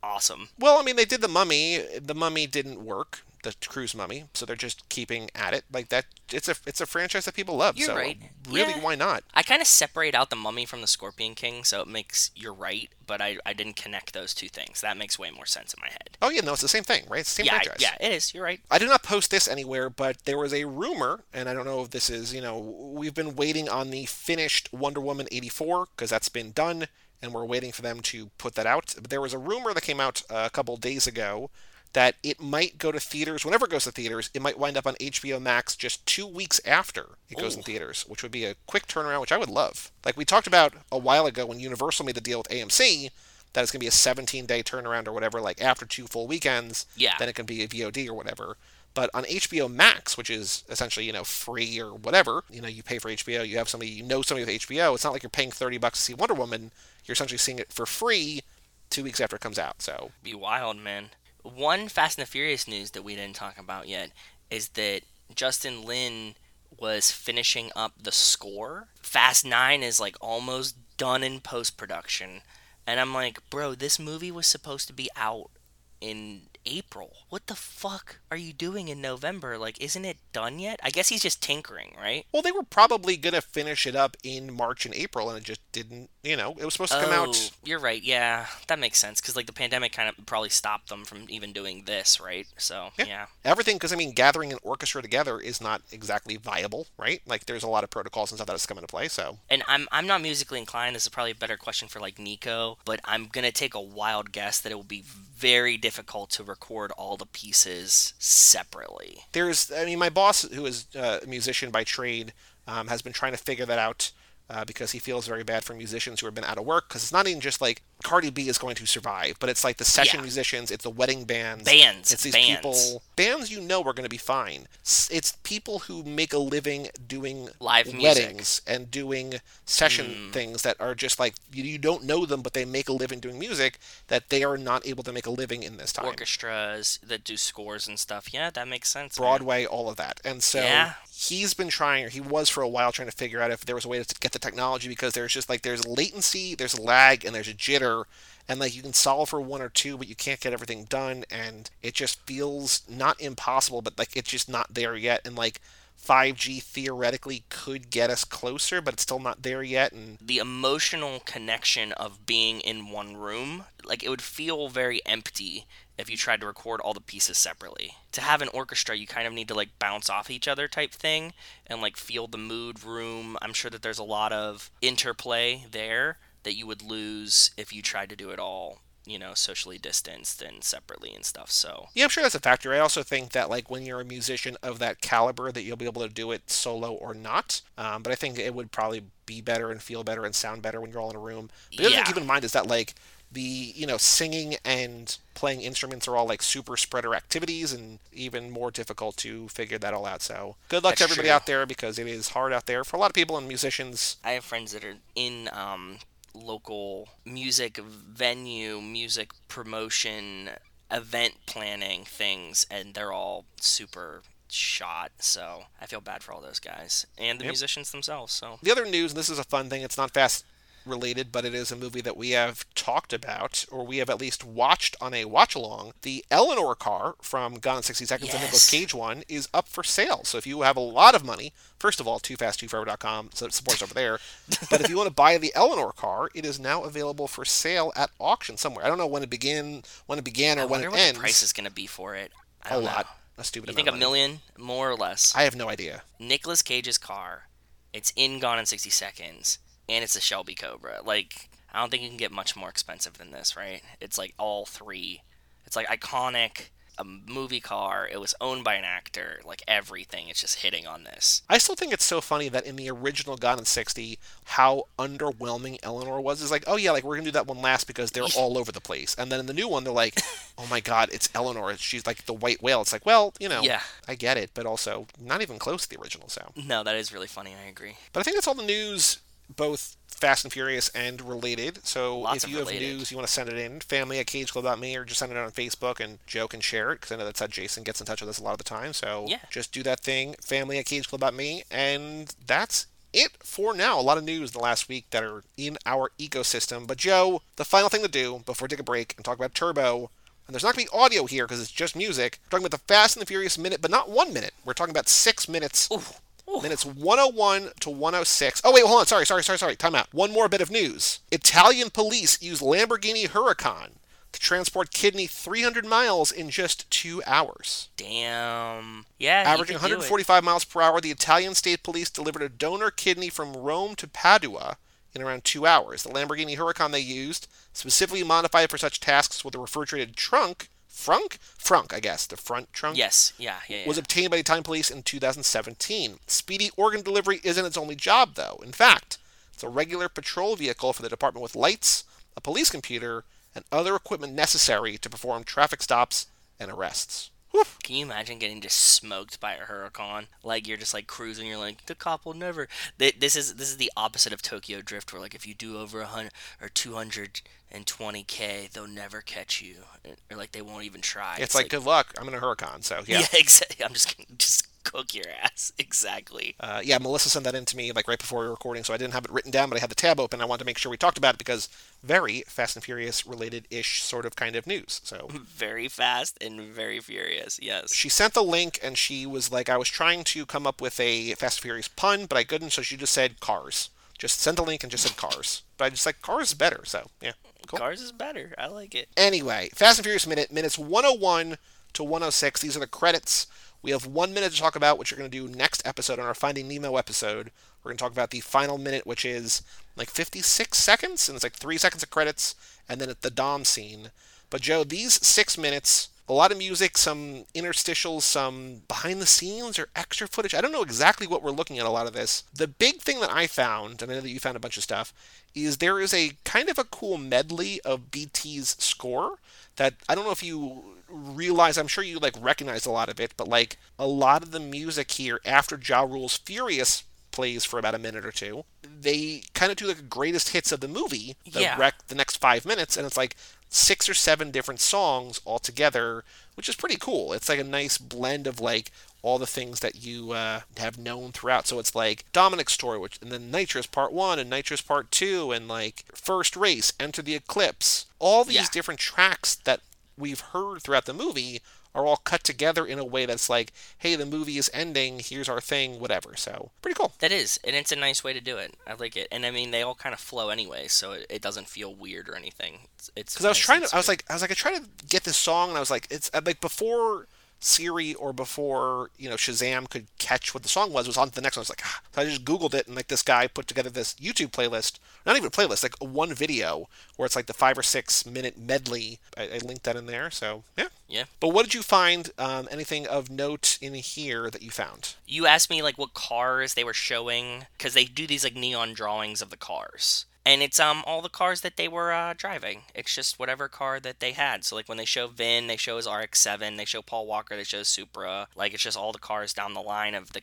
awesome. Well, I mean, they did The Mummy. The Mummy didn't work. The Cruise Mummy, so they're just keeping at it like that. It's a it's a franchise that people love. You're so right. really, Yeah. why not? I kind of separate out the Mummy from the Scorpion King, so it makes you're right, but I, I didn't connect those two things. That makes way more sense in my head. Oh yeah, no, it's the same thing, right? It's the same yeah, I- franchise. yeah, it is. You're right. I did not post this anywhere, but there was a rumor, and I don't know if this is, you know, we've been waiting on the finished Wonder Woman 84 because that's been done, and we're waiting for them to put that out. But there was a rumor that came out a couple days ago that it might go to theaters. Whenever it goes to theaters, it might wind up on HBO Max just two weeks after it goes in theaters, which would be a quick turnaround, which I would love. Like we talked about a while ago when Universal made the deal with AMC. That it's going to be a 17 day turnaround or whatever, like after two full weekends, Yeah. then it can be a VOD or whatever. But on HBO Max, which is essentially you know free or whatever, you know you pay for HBO, you have somebody you know somebody with HBO. It's not like you're paying thirty bucks to see Wonder Woman. You're essentially seeing it for free two weeks after it comes out. So Be wild, man. One Fast and the Furious news that we didn't talk about yet is that Justin Lin was finishing up the score. Fast 9 is like almost done in post production. And I'm like, bro, this movie was supposed to be out in April. What the fuck are you doing in November? Like, isn't it done yet? I guess he's just tinkering, right? well, they were probably gonna finish it up in March and April, and it just didn't. You know, it was supposed to come out. Oh, You're right. Yeah, that makes sense because like the pandemic kind of probably stopped them from even doing this, right? So Yeah. yeah. Everything, because I mean, gathering an orchestra together is not exactly viable, right? Like, there's a lot of protocols and stuff that has come into play. So, And I'm I'm not musically inclined. This is probably a better question for like Nico, but I'm gonna take a wild guess that it will be very difficult to record all the pieces separately. there's i mean my boss who is uh, a musician by trade um, has been trying to figure that out uh, because he feels very bad for musicians who have been out of work because it's not even just like Cardi B is going to survive, but it's like the session Yeah. musicians, it's the wedding bands, Bands, it's these bands. people, bands you know are going to be fine. It's people who make a living doing Live music. Weddings and doing session mm. things that are just like you, you don't know them, but they make a living doing music that they are not able to make a living in this time. Orchestras that do scores and stuff. Yeah, that makes sense. man. Broadway, all of that. And so Yeah. he's been trying, or he was for a while trying to figure out if there was a way to get the technology because there's just like there's latency, there's lag, and there's a jitter. And like you can solve for one or two, but you can't get everything done, and it just feels not impossible, but like it's just not there yet. And like 5G theoretically could get us closer, but it's still not there yet. And the emotional connection of being in one room, like it would feel very empty if you tried to record all the pieces separately. To have an orchestra, you kind of need to like bounce off each other type thing and like feel the mood room. I'm sure that there's a lot of interplay there that you would lose if you tried to do it all, you know, socially distanced and separately and stuff. So, Yeah, I'm sure that's a factor. I also think that like when you're a musician of that caliber, that you'll be able to do it solo or not. Um, but I think it would probably be better and feel better and sound better when you're all in a room. The other thing to keep in mind is that like the you know singing and playing instruments are all like super spreader activities and even more difficult to figure that all out. So good luck to everybody true. out there because it is hard out there for a lot of people and musicians. I have friends that are in um, local music venue, music promotion, event planning things, and they're all super shot. So I feel bad for all those guys and the Yep. musicians themselves. So The other news, and this is a fun thing, it's not fast related, but it is a movie that we have talked about, or we have at least watched on a watch along. The Eleanor car from Gone in 60 Seconds, the Nicolas Cage one, is up for sale. So if you have a lot of money, first of all, toofast2forever.com, so it supports over there. [laughs] But if you want to buy the Eleanor car, it is now available for sale at auction somewhere. I don't know when it begin, when it began, or I when it what ends. the price is going to be for it. A don't lot. know. A stupid You think a million, more or less? I have no idea. Nicolas Cage's car. It's in Gone in 60 Seconds, and it's a Shelby Cobra. Like, I don't think you can get much more expensive than this, right? It's like all three. It's like iconic, a movie car. It was owned by an actor. Like everything, it's just hitting on this. I still think it's so funny that in the original Gone in 60, how underwhelming Eleanor was. Is like, oh yeah, like we're gonna do that one last because they're all over the place. And then in the new one, they're like, [laughs] oh my god, it's Eleanor. She's like the white whale. It's like, well, you know, Yeah. I get it, but also not even close to the original. So, No, that is really funny. I agree. but I think that's all the news both Fast and Furious and related. So Lots if you have related. news you want to send it in, family at cageclub.me or just send it on Facebook and joke and share it because I know that's how Jason gets in touch with us a lot of the time. So Yeah. just do that thing, family at cageclub.me, and that's it for now. A lot of news in the last week that are in our ecosystem. But Joe, the final thing to do before we take a break and talk about Turbo. And there's not going to be audio here because it's just music. We're talking about the Fast and the Furious minute, but not one minute. We're talking about six minutes Ooh. Ooh. Minutes 101 to 106. Oh, wait, hold on. Sorry, sorry, sorry, sorry. Time out. One more bit of news. Italian police use Lamborghini Huracan to transport kidney 300 miles in just two hours. Damn. Yeah. Averaging could do it. 145 miles per hour, the Italian state police delivered a donor kidney from Rome to Padua in around two hours. The Lamborghini Huracan they used, specifically modified for such tasks with a refrigerated trunk, frunk? Frunk, I guess, the front trunk Yes. Yeah. Yeah. yeah. was obtained by the Italian police in 2017. Speedy organ delivery isn't its only job, though. In fact, it's a regular patrol vehicle for the department with lights, a police computer, and other equipment necessary to perform traffic stops and arrests. Can you imagine getting just smoked by a hurricane? Like you're just like cruising, you're like the cop will never. This is this is the opposite of Tokyo Drift, where like if you do over a hundred or two hundred and twenty k, they'll never catch you, eh, or like they won't even try. It's, like, good luck. I'm in a hurricane, so yeah. [laughs] yeah, exactly. I'm just just cook your ass. [laughs] Exactly. Uh, yeah, Melissa sent that in to me like right before we were recording, so I didn't have it written down, but I had the tab open. I wanted to make sure we talked about it because very Fast and Furious related ish sort of kind of news. So [laughs] Very fast and very furious. Yes. she sent the link and she was like, I was trying to come up with a Fast and Furious pun, but I couldn't, so she just said cars. Just sent the link and just said cars. But I just like cars is better, so yeah. Cool. Cars is better. I like it. Anyway, Fast and Furious minute, minutes 101 to 106. These are the credits. We have one minute to talk about, which we're going to do next episode on our Finding Nemo episode. We're going to talk about the final minute, which is like 56 seconds, and it's like three seconds of credits, and then at the Dom scene. But Joe, these six minutes, a lot of music, some interstitials, some behind the scenes or extra footage. I don't know exactly what we're looking at a lot of this. The big thing that I found, and I know that you found a bunch of stuff, is there is a kind of a cool medley of BT's score that I don't know if you realize I'm sure you like recognize a lot of it, but like a lot of the music here after Ja Rule's Furious plays for about a minute or two, they kind of do like the greatest hits of the movie, the Yeah. rec the next five minutes, and it's like six or seven different songs all together, which is pretty cool. It's like a nice blend of like all the things that you uh, have known throughout. So it's like Dominic's story, which and then Nitrous Part One and Nitrous Part Two, and like First Race, Enter the Eclipse. All these Yeah. different tracks that we've heard throughout the movie are all cut together in a way that's like, hey, the movie is ending. Here's our thing, whatever. So pretty cool. That is, and it's a nice way to do it. I like it, and I mean they all kind of flow anyway, so it, it doesn't feel weird or anything. It's, it's because I was trying to, I was like, I was like, I try to get this song, and I was like, it's uh, like before Siri or before you know Shazam could catch what the song was, was on to the next one. I was like, ah. so I just Googled it, and like this guy put together this YouTube playlist, not even a playlist, like one video where it's like the five or six minute medley. I, I linked that in there, so yeah. Yeah. But what did you find? Um, anything of note in here that you found? you asked me like what cars they were showing because they do these like neon drawings of the cars and it's um all the cars that they were uh, driving. It's just whatever car that they had. So like when they show vin they show his rx-7 they show paul walker they show supra. Like it's just all the cars down the line of the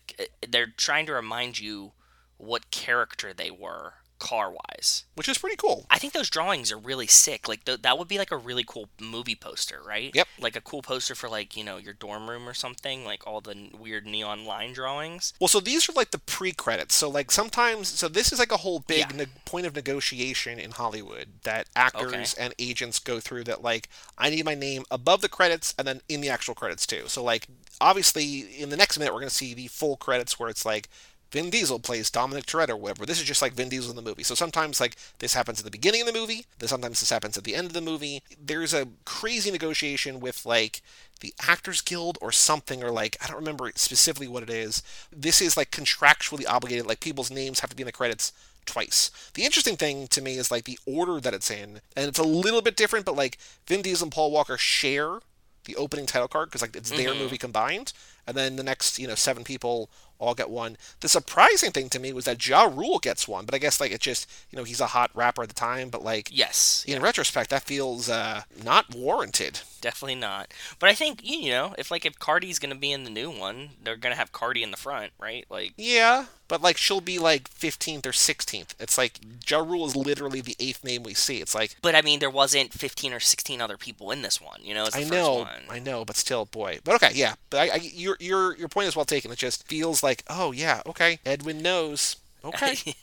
they're trying to remind you what character they were car wise Which is pretty cool. I think those drawings are really sick. Like th- that would be like a really cool movie poster, right? Yep. Like a cool poster for like you know your dorm room or something. Like all the n- weird neon line drawings. Well, so these are like the pre-credits. So like sometimes, so this is like a whole big Yeah. ne- point of negotiation in Hollywood that actors Okay. and agents go through. That like I need my name above the credits and then in the actual credits too. So like obviously in the next minute we're gonna see the full credits where it's like. Vin Diesel plays Dominic Toretto or whatever. This is just like Vin Diesel in the movie. So sometimes like this happens at the beginning of the movie, then sometimes this happens at the end of the movie. There's a crazy negotiation with like the Actors Guild or something, or like I don't remember specifically what it is. This is like contractually obligated, like people's names have to be in the credits twice. The interesting thing to me is like the order that it's in, and it's a little bit different, but like Vin Diesel and Paul Walker share the opening title card because like it's their mm-hmm. movie combined, and then the next you know seven people all get one. The surprising thing to me was that Ja Rule gets one, but I guess like it's just you know he's a hot rapper at the time, but like Yes. in retrospect that feels uh, not warranted. Definitely not. But I think you know, if like if Cardi's gonna be in the new one, they're gonna have Cardi in the front, right? Like, Yeah, but like she'll be like 15th or 16th. It's like Ja Rule is literally the eighth name we see. It's like but I mean, there wasn't 15 or 16 other people in this one. You know, the I first know, one. I know, but still, boy. But okay, yeah. But I, I, your your your point is well taken. It just feels like, oh yeah, okay. Edwin knows. Okay. [laughs]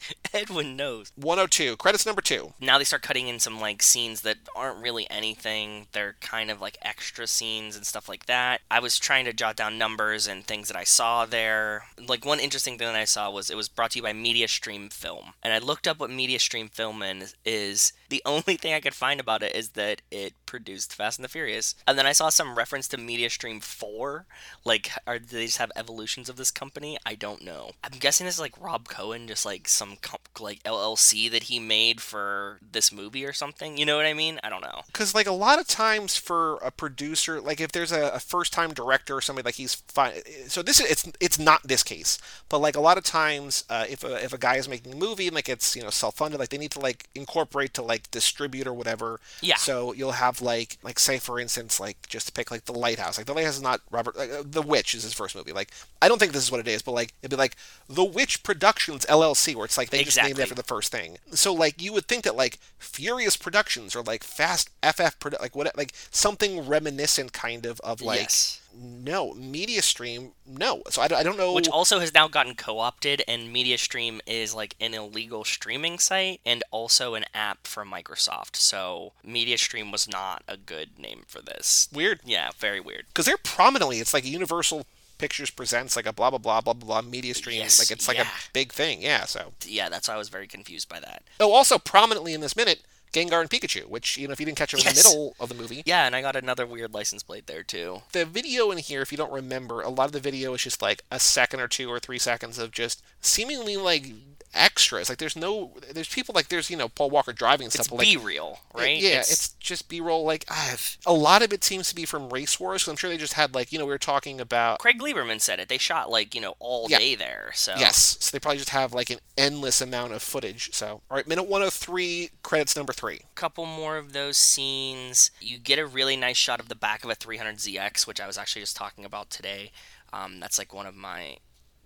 [laughs] Edwin knows. 102. Credits number two. Now they start cutting in some like scenes that aren't really anything. They're kind of like extra scenes and stuff like that. I was trying to jot down numbers and things that I saw there. Like one interesting thing that I saw was it was brought to you by Media Stream Film, and I looked up what Media Stream Film is. The only thing I could find about it is that it produced Fast and the Furious, and then I saw some reference to Media Stream Four. Like, are they just have evolutions of this company? I don't know. I'm guessing this is like Rob Cohen, just like some comp- like LLC that he made for this movie or something. You know what I mean? I don't know. Because like a lot of times for a producer, like if there's a, a first-time director or somebody like he's fine. So this is it's it's not this case, but like a lot of times, uh, if a if a guy is making a movie and like it's you know self-funded, like they need to like incorporate to like distribute or whatever. Yeah. So you'll have like like say for instance like just to pick like the Lighthouse. Like the Lighthouse is not Robert. Like, uh, the Witch is his first movie. Like I don't think this is what it is, but like it'd be like the Witch Productions LLC, where it's like they just named it after the first thing. So like you would think that like Furious Productions or like Fast FF Produ- like what like something reminiscent kind of of like yes. No media stream no. So I, don't- I don't know. Which also has now gotten co-opted, and MediaStream is like an illegal streaming site and also an app from Microsoft. So MediaStream was not a good name for this. weird Yeah, very weird. because they're prominently it's like Universal Pictures presents like a blah blah blah blah blah blah media stream Yes, like it's like yeah. a big thing yeah so Yeah, that's why I was very confused by that. oh also prominently in this minute Gengar and Pikachu which you know if you didn't catch them in the middle of the movie Yeah, and I got another weird license plate there too. the video in here, if you don't remember, a lot of the video is just like a second or two or three seconds of just seemingly like extras. Like there's no, there's people like there's you know Paul Walker driving and It's stuff. like, B real, right? Yeah, it's, just B-roll. Like ah, a lot of it seems to be from Race Wars. 'cause I'm sure they just had like you know we were talking about. Craig Lieberman said it. They shot like you know all Yeah. day there. So Yes, so they probably just have like an endless amount of footage. So, all right, minute 103, credits number three. couple more of those scenes. You get a really nice shot of the back of a 300ZX, which I was actually just talking about today. Um, that's like one of my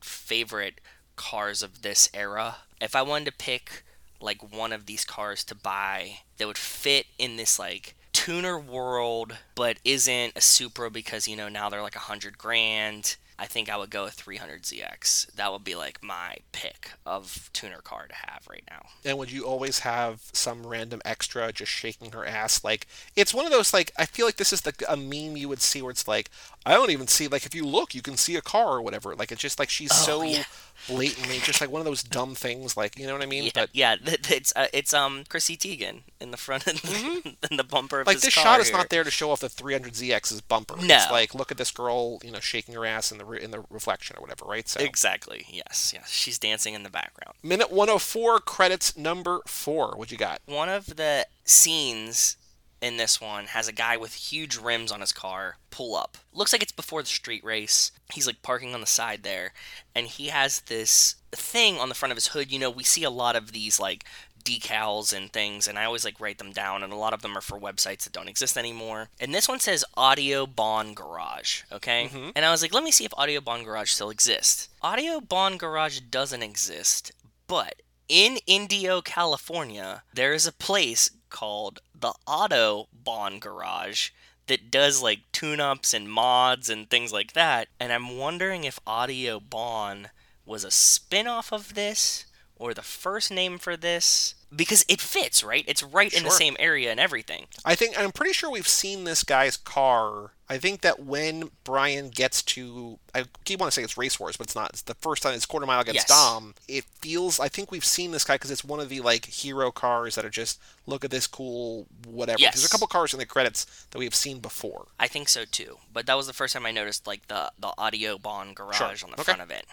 favorite cars of this era. If I wanted to pick like one of these cars to buy that would fit in this like tuner world, but isn't a Supra because you know now they're like a hundred grand. I think I would go with 300ZX. That would be like my pick of tuner car to have right now. And would you always have some random extra just shaking her ass? Like it's one of those like I feel like this is the a meme you would see where it's like I don't even see like if you look you can see a car or whatever. Like it's just like she's oh, so Oh, yeah. Blatantly just like one of those dumb things. Like you know what I mean? Yeah, but yeah, [laughs] it's uh, it's um Chrissy Teigen in the front of the, [laughs] in the bumper of Mm-hmm. like his this shot is not there to show off the 300ZX's bumper. No. It's like look at this girl, you know, shaking her ass in the re- in the reflection or whatever, right? So Exactly. Yes. Yes. She's dancing in the background. minute 104 credits number 4. What you got? One of the scenes in this one has a guy with huge rims on his car pull up. Looks like it's before the street race. He's like parking on the side there, and he has this thing on the front of his hood. You know, we see a lot of these like decals and things and I always like write them down and a lot of them are for websites that don't exist anymore. And this one says Audio Bond Garage, okay? Mm-hmm. And I was like, let me see if Audio Bond Garage still exists. Audio Bond Garage doesn't exist, but in Indio, California, there is a place called the Auto Bond Garage that does like tune-ups and mods and things like that. And I'm wondering if Audio Bond was a spin-off of this or the first name for this because it fits, right? It's right in the same area and everything. I think I'm pretty sure we've seen this guy's car. I think that when Brian gets to, I keep wanting to say it's Race Wars, but it's not. It's the first time it's quarter mile against Yes. Dom. It feels. I think we've seen this guy because it's one of the like hero cars that are just look at this cool whatever. Yes. There's a couple cars in the credits that we've seen before. I think so too. But that was the first time I noticed like the the audio bond garage on the Okay. front of it.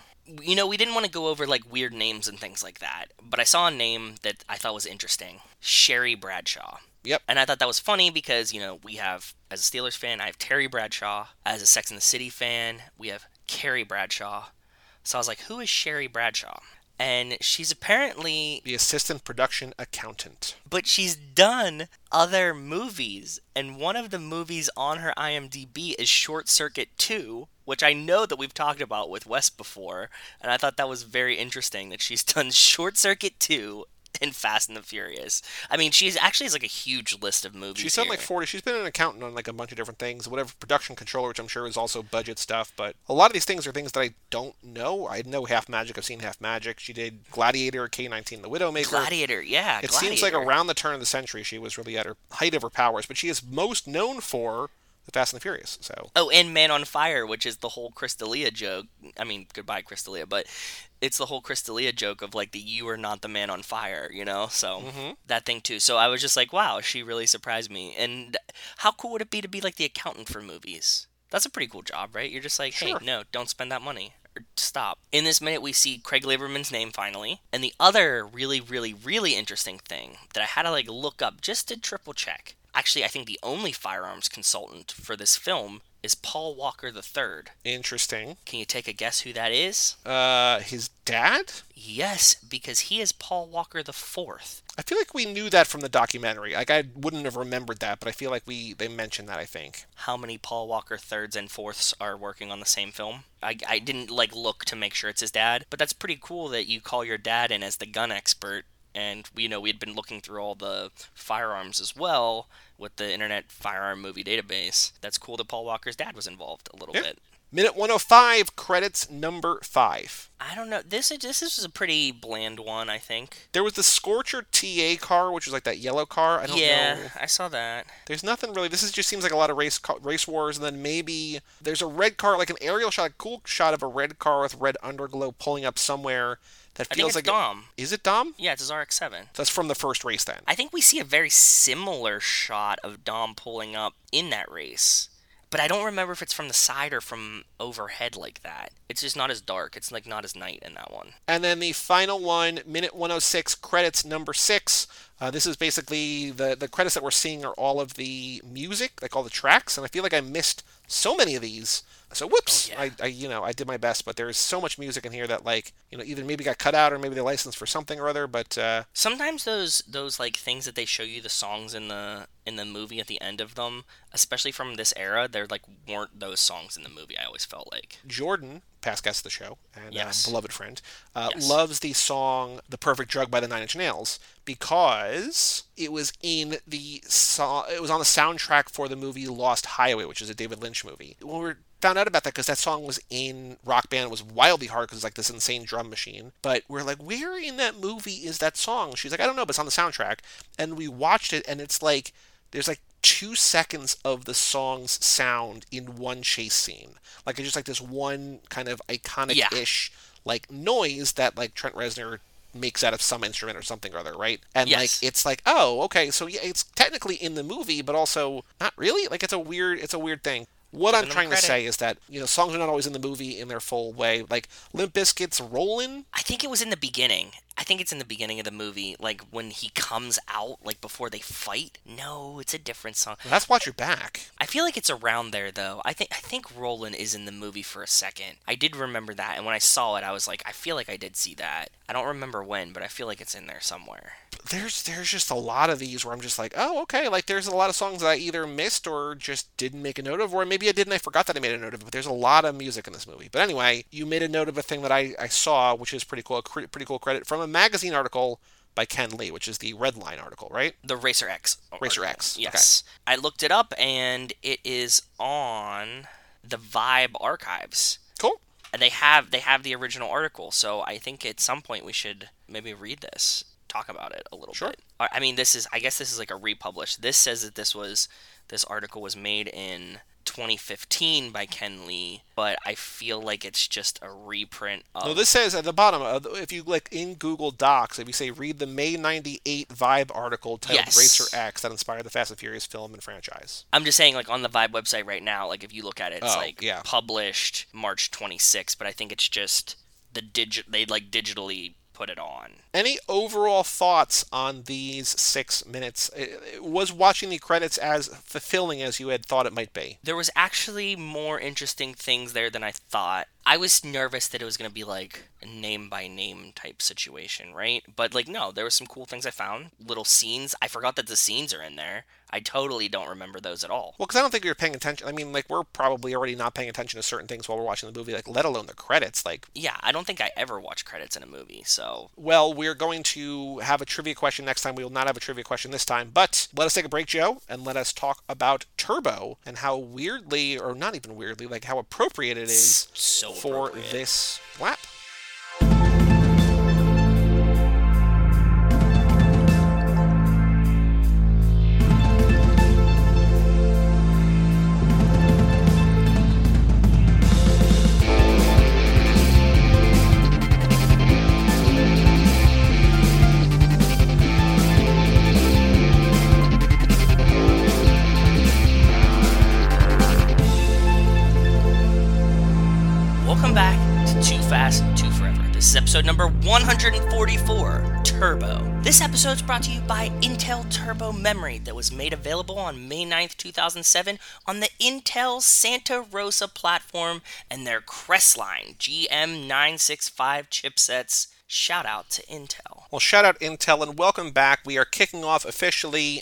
You know, we didn't want to go over like weird names and things like that, but I saw a name that I thought was interesting. Sherry Bradshaw. Yep. And I thought that was funny because, you know, we have as a Steelers fan, I have Terry Bradshaw. As a Sex and the City fan, we have Carrie Bradshaw. So I was like, who is Sherry Bradshaw? and she's apparently The assistant production accountant. but she's done other movies and one of the movies on her IMDb is Short Circuit 2 which I know that we've talked about with Wes before and I thought that was very interesting that she's [laughs] done Short Circuit 2 and Fast and the Furious. I mean, she's actually has like a huge list of movies. She's done here. like 40. She's been an accountant on like a bunch of different things, whatever production controller, which I'm sure is also budget stuff. But a lot of these things are things that I don't know. I know Half Magic. I've seen Half Magic. She did Gladiator, K19, The Widowmaker. Gladiator, yeah. It seems like around the turn of the century she was really at her height of her powers, but she is most known for the Fast and the Furious. So Oh, and Man on Fire, which is the whole Crystalia joke. I mean, goodbye Crystalia, but it's the whole Crystalia joke of like the you are not the man on fire, you know? So Mhm. that thing too. So I was just like, wow, she really surprised me. And how cool would it be to be like the accountant for movies? That's a pretty cool job, right? You're just like, hey, Sure. no, don't spend that money. Stop. In this minute, we see Craig Lieberman's name finally. And the other really, really, really interesting thing that I had to like look up just to triple check. Actually, I think the only firearms consultant for this film is Paul Walker III. interesting. Can you take a guess who that is? Uh, his dad. Yes, because he is Paul Walker IV. I feel like we knew that from the documentary. Like I wouldn't have remembered that, but I feel like we they mentioned that. I think. How many Paul Walker thirds and fourths are working on the same film? I, I didn't like look to make sure it's his dad, but that's pretty cool that you call your dad in as the gun expert. And you know we had been looking through all the firearms as well with the Internet Firearm Movie Database. That's cool that Paul Walker's dad was involved a little Yeah. bit. Minute 105, credits number five. I don't know. This is this is a pretty bland one, I think. There was the Scorcher TA car, which was like that yellow car. I don't yeah, know. I saw that. There's nothing really. This is just seems like a lot of race race wars, and then maybe there's a red car, like an aerial shot, a cool shot of a red car with red underglow pulling up somewhere. That I think feels it's like Dom. Is it Dom? Yeah, it's his RX-7. That's from the first race then. I think we see a very similar shot of Dom pulling up in that race. But I don't remember if it's from the side or from overhead like that. It's just not as dark. It's like not as night in that one. And then the final one, minute 106, credits number six. Uh, this is basically the the credits that we're seeing are all of the music, like all the tracks, and I feel like I missed so many of these. So whoops, Oh, yeah. I, I you know I did my best, but there's so much music in here that like you know either maybe got cut out or maybe they licensed for something or other. But uh, Sometimes those those like things that they show you the songs in the in the movie at the end of them, especially from this era, they're like weren't those songs in the movie. I always felt like. Jordan, past guest of the show and Yes. uh, beloved friend, uh, Yes. loves the song "The Perfect Drug" by the Nine Inch Nails because it was in the so- it was on the soundtrack for the movie Lost Highway, which is a David Lynch movie. When we found out about that, because that song was in Rock Band, it was wildly hard because it's like this insane drum machine. But we're like, where in that movie is that song? She's like, I don't know, but it's on the soundtrack. And we watched it, and it's like there's like two seconds of the song's sound in one chase scene. Like it's just like this one kind of iconic-ish like noise that like Trent Reznor makes out of some instrument or something or other, right? And Yes. like it's like, oh, okay, so yeah, it's technically in the movie, but also not really. Like it's a weird, it's a weird thing. What I'm trying to say is that you know songs are not always in the movie in their full way. Like Limp Bizkit's "Rollin'," I think it was in the beginning. I think it's in the beginning of the movie, like when he comes out, like before they fight. No, it's a different song. that's "Watch Your Back." I feel like it's around there though. I think I think Rollin' is in the movie for a second. I did remember that, and when I saw it, I was like, I feel like I did see that. I don't remember when, but I feel like it's in there somewhere. There's there's just a lot of these where I'm just like, oh, okay. Like there's a lot of songs that I either missed or just didn't make a note of, or maybe I did and I forgot that I made a note of. it. But there's a lot of music in this movie. But anyway, you made a note of a thing that I, I saw, which is pretty cool. A cre- pretty cool credit from a magazine article by Ken Li, which is the Red Line article, right? The Racer X. Racer article. X, okay. Yes. I looked it up, and it is on the Vibe archives. Cool. And they have they have the original article, so I think at some point we should maybe read this, talk about it a little Sure. bit. I I mean, this is I guess this is like a republish. This says that this was this article was made in 2015 by Ken Li, but I feel like it's just a reprint of. No, this says at the bottom, uh, if you click in Google Docs, if you say read the May 98 Vibe article titled Yes. Racer X that inspired the Fast and Furious film and franchise. I'm just saying, like on the Vibe website right now, like if you look at it, it's Oh, like yeah. published March 26, but I think it's just the digit. They like digitally put it on. Any overall thoughts on these six minutes? Was watching the credits as fulfilling as you had thought it might be? There was actually more interesting things there than I thought. I was nervous that it was going to be like a name by name type situation, right? But like, no, there were some cool things I found. Little scenes. I forgot that the scenes are in there. I totally don't remember those at all. Well, because I don't think we were paying attention. I mean, like we're probably already not paying attention to certain things while we're watching the movie, like let alone the credits. Like, Yeah, I don't think I ever watch credits in a movie, so well, we're going to have a trivia question next time. We will not have a trivia question this time, but let us take a break, Joe, and let us talk about Turbo and how weirdly, or not even weirdly, like how appropriate it is so for this lap. This is episode number 144, Turbo. This episode is brought to you by Intel Turbo Memory that was made available on May 9th, 2007 on the Intel Santa Rosa platform and their Crestline GM965 chipsets. Shout out to Intel. Well, shout out Intel and welcome back. We are kicking off officially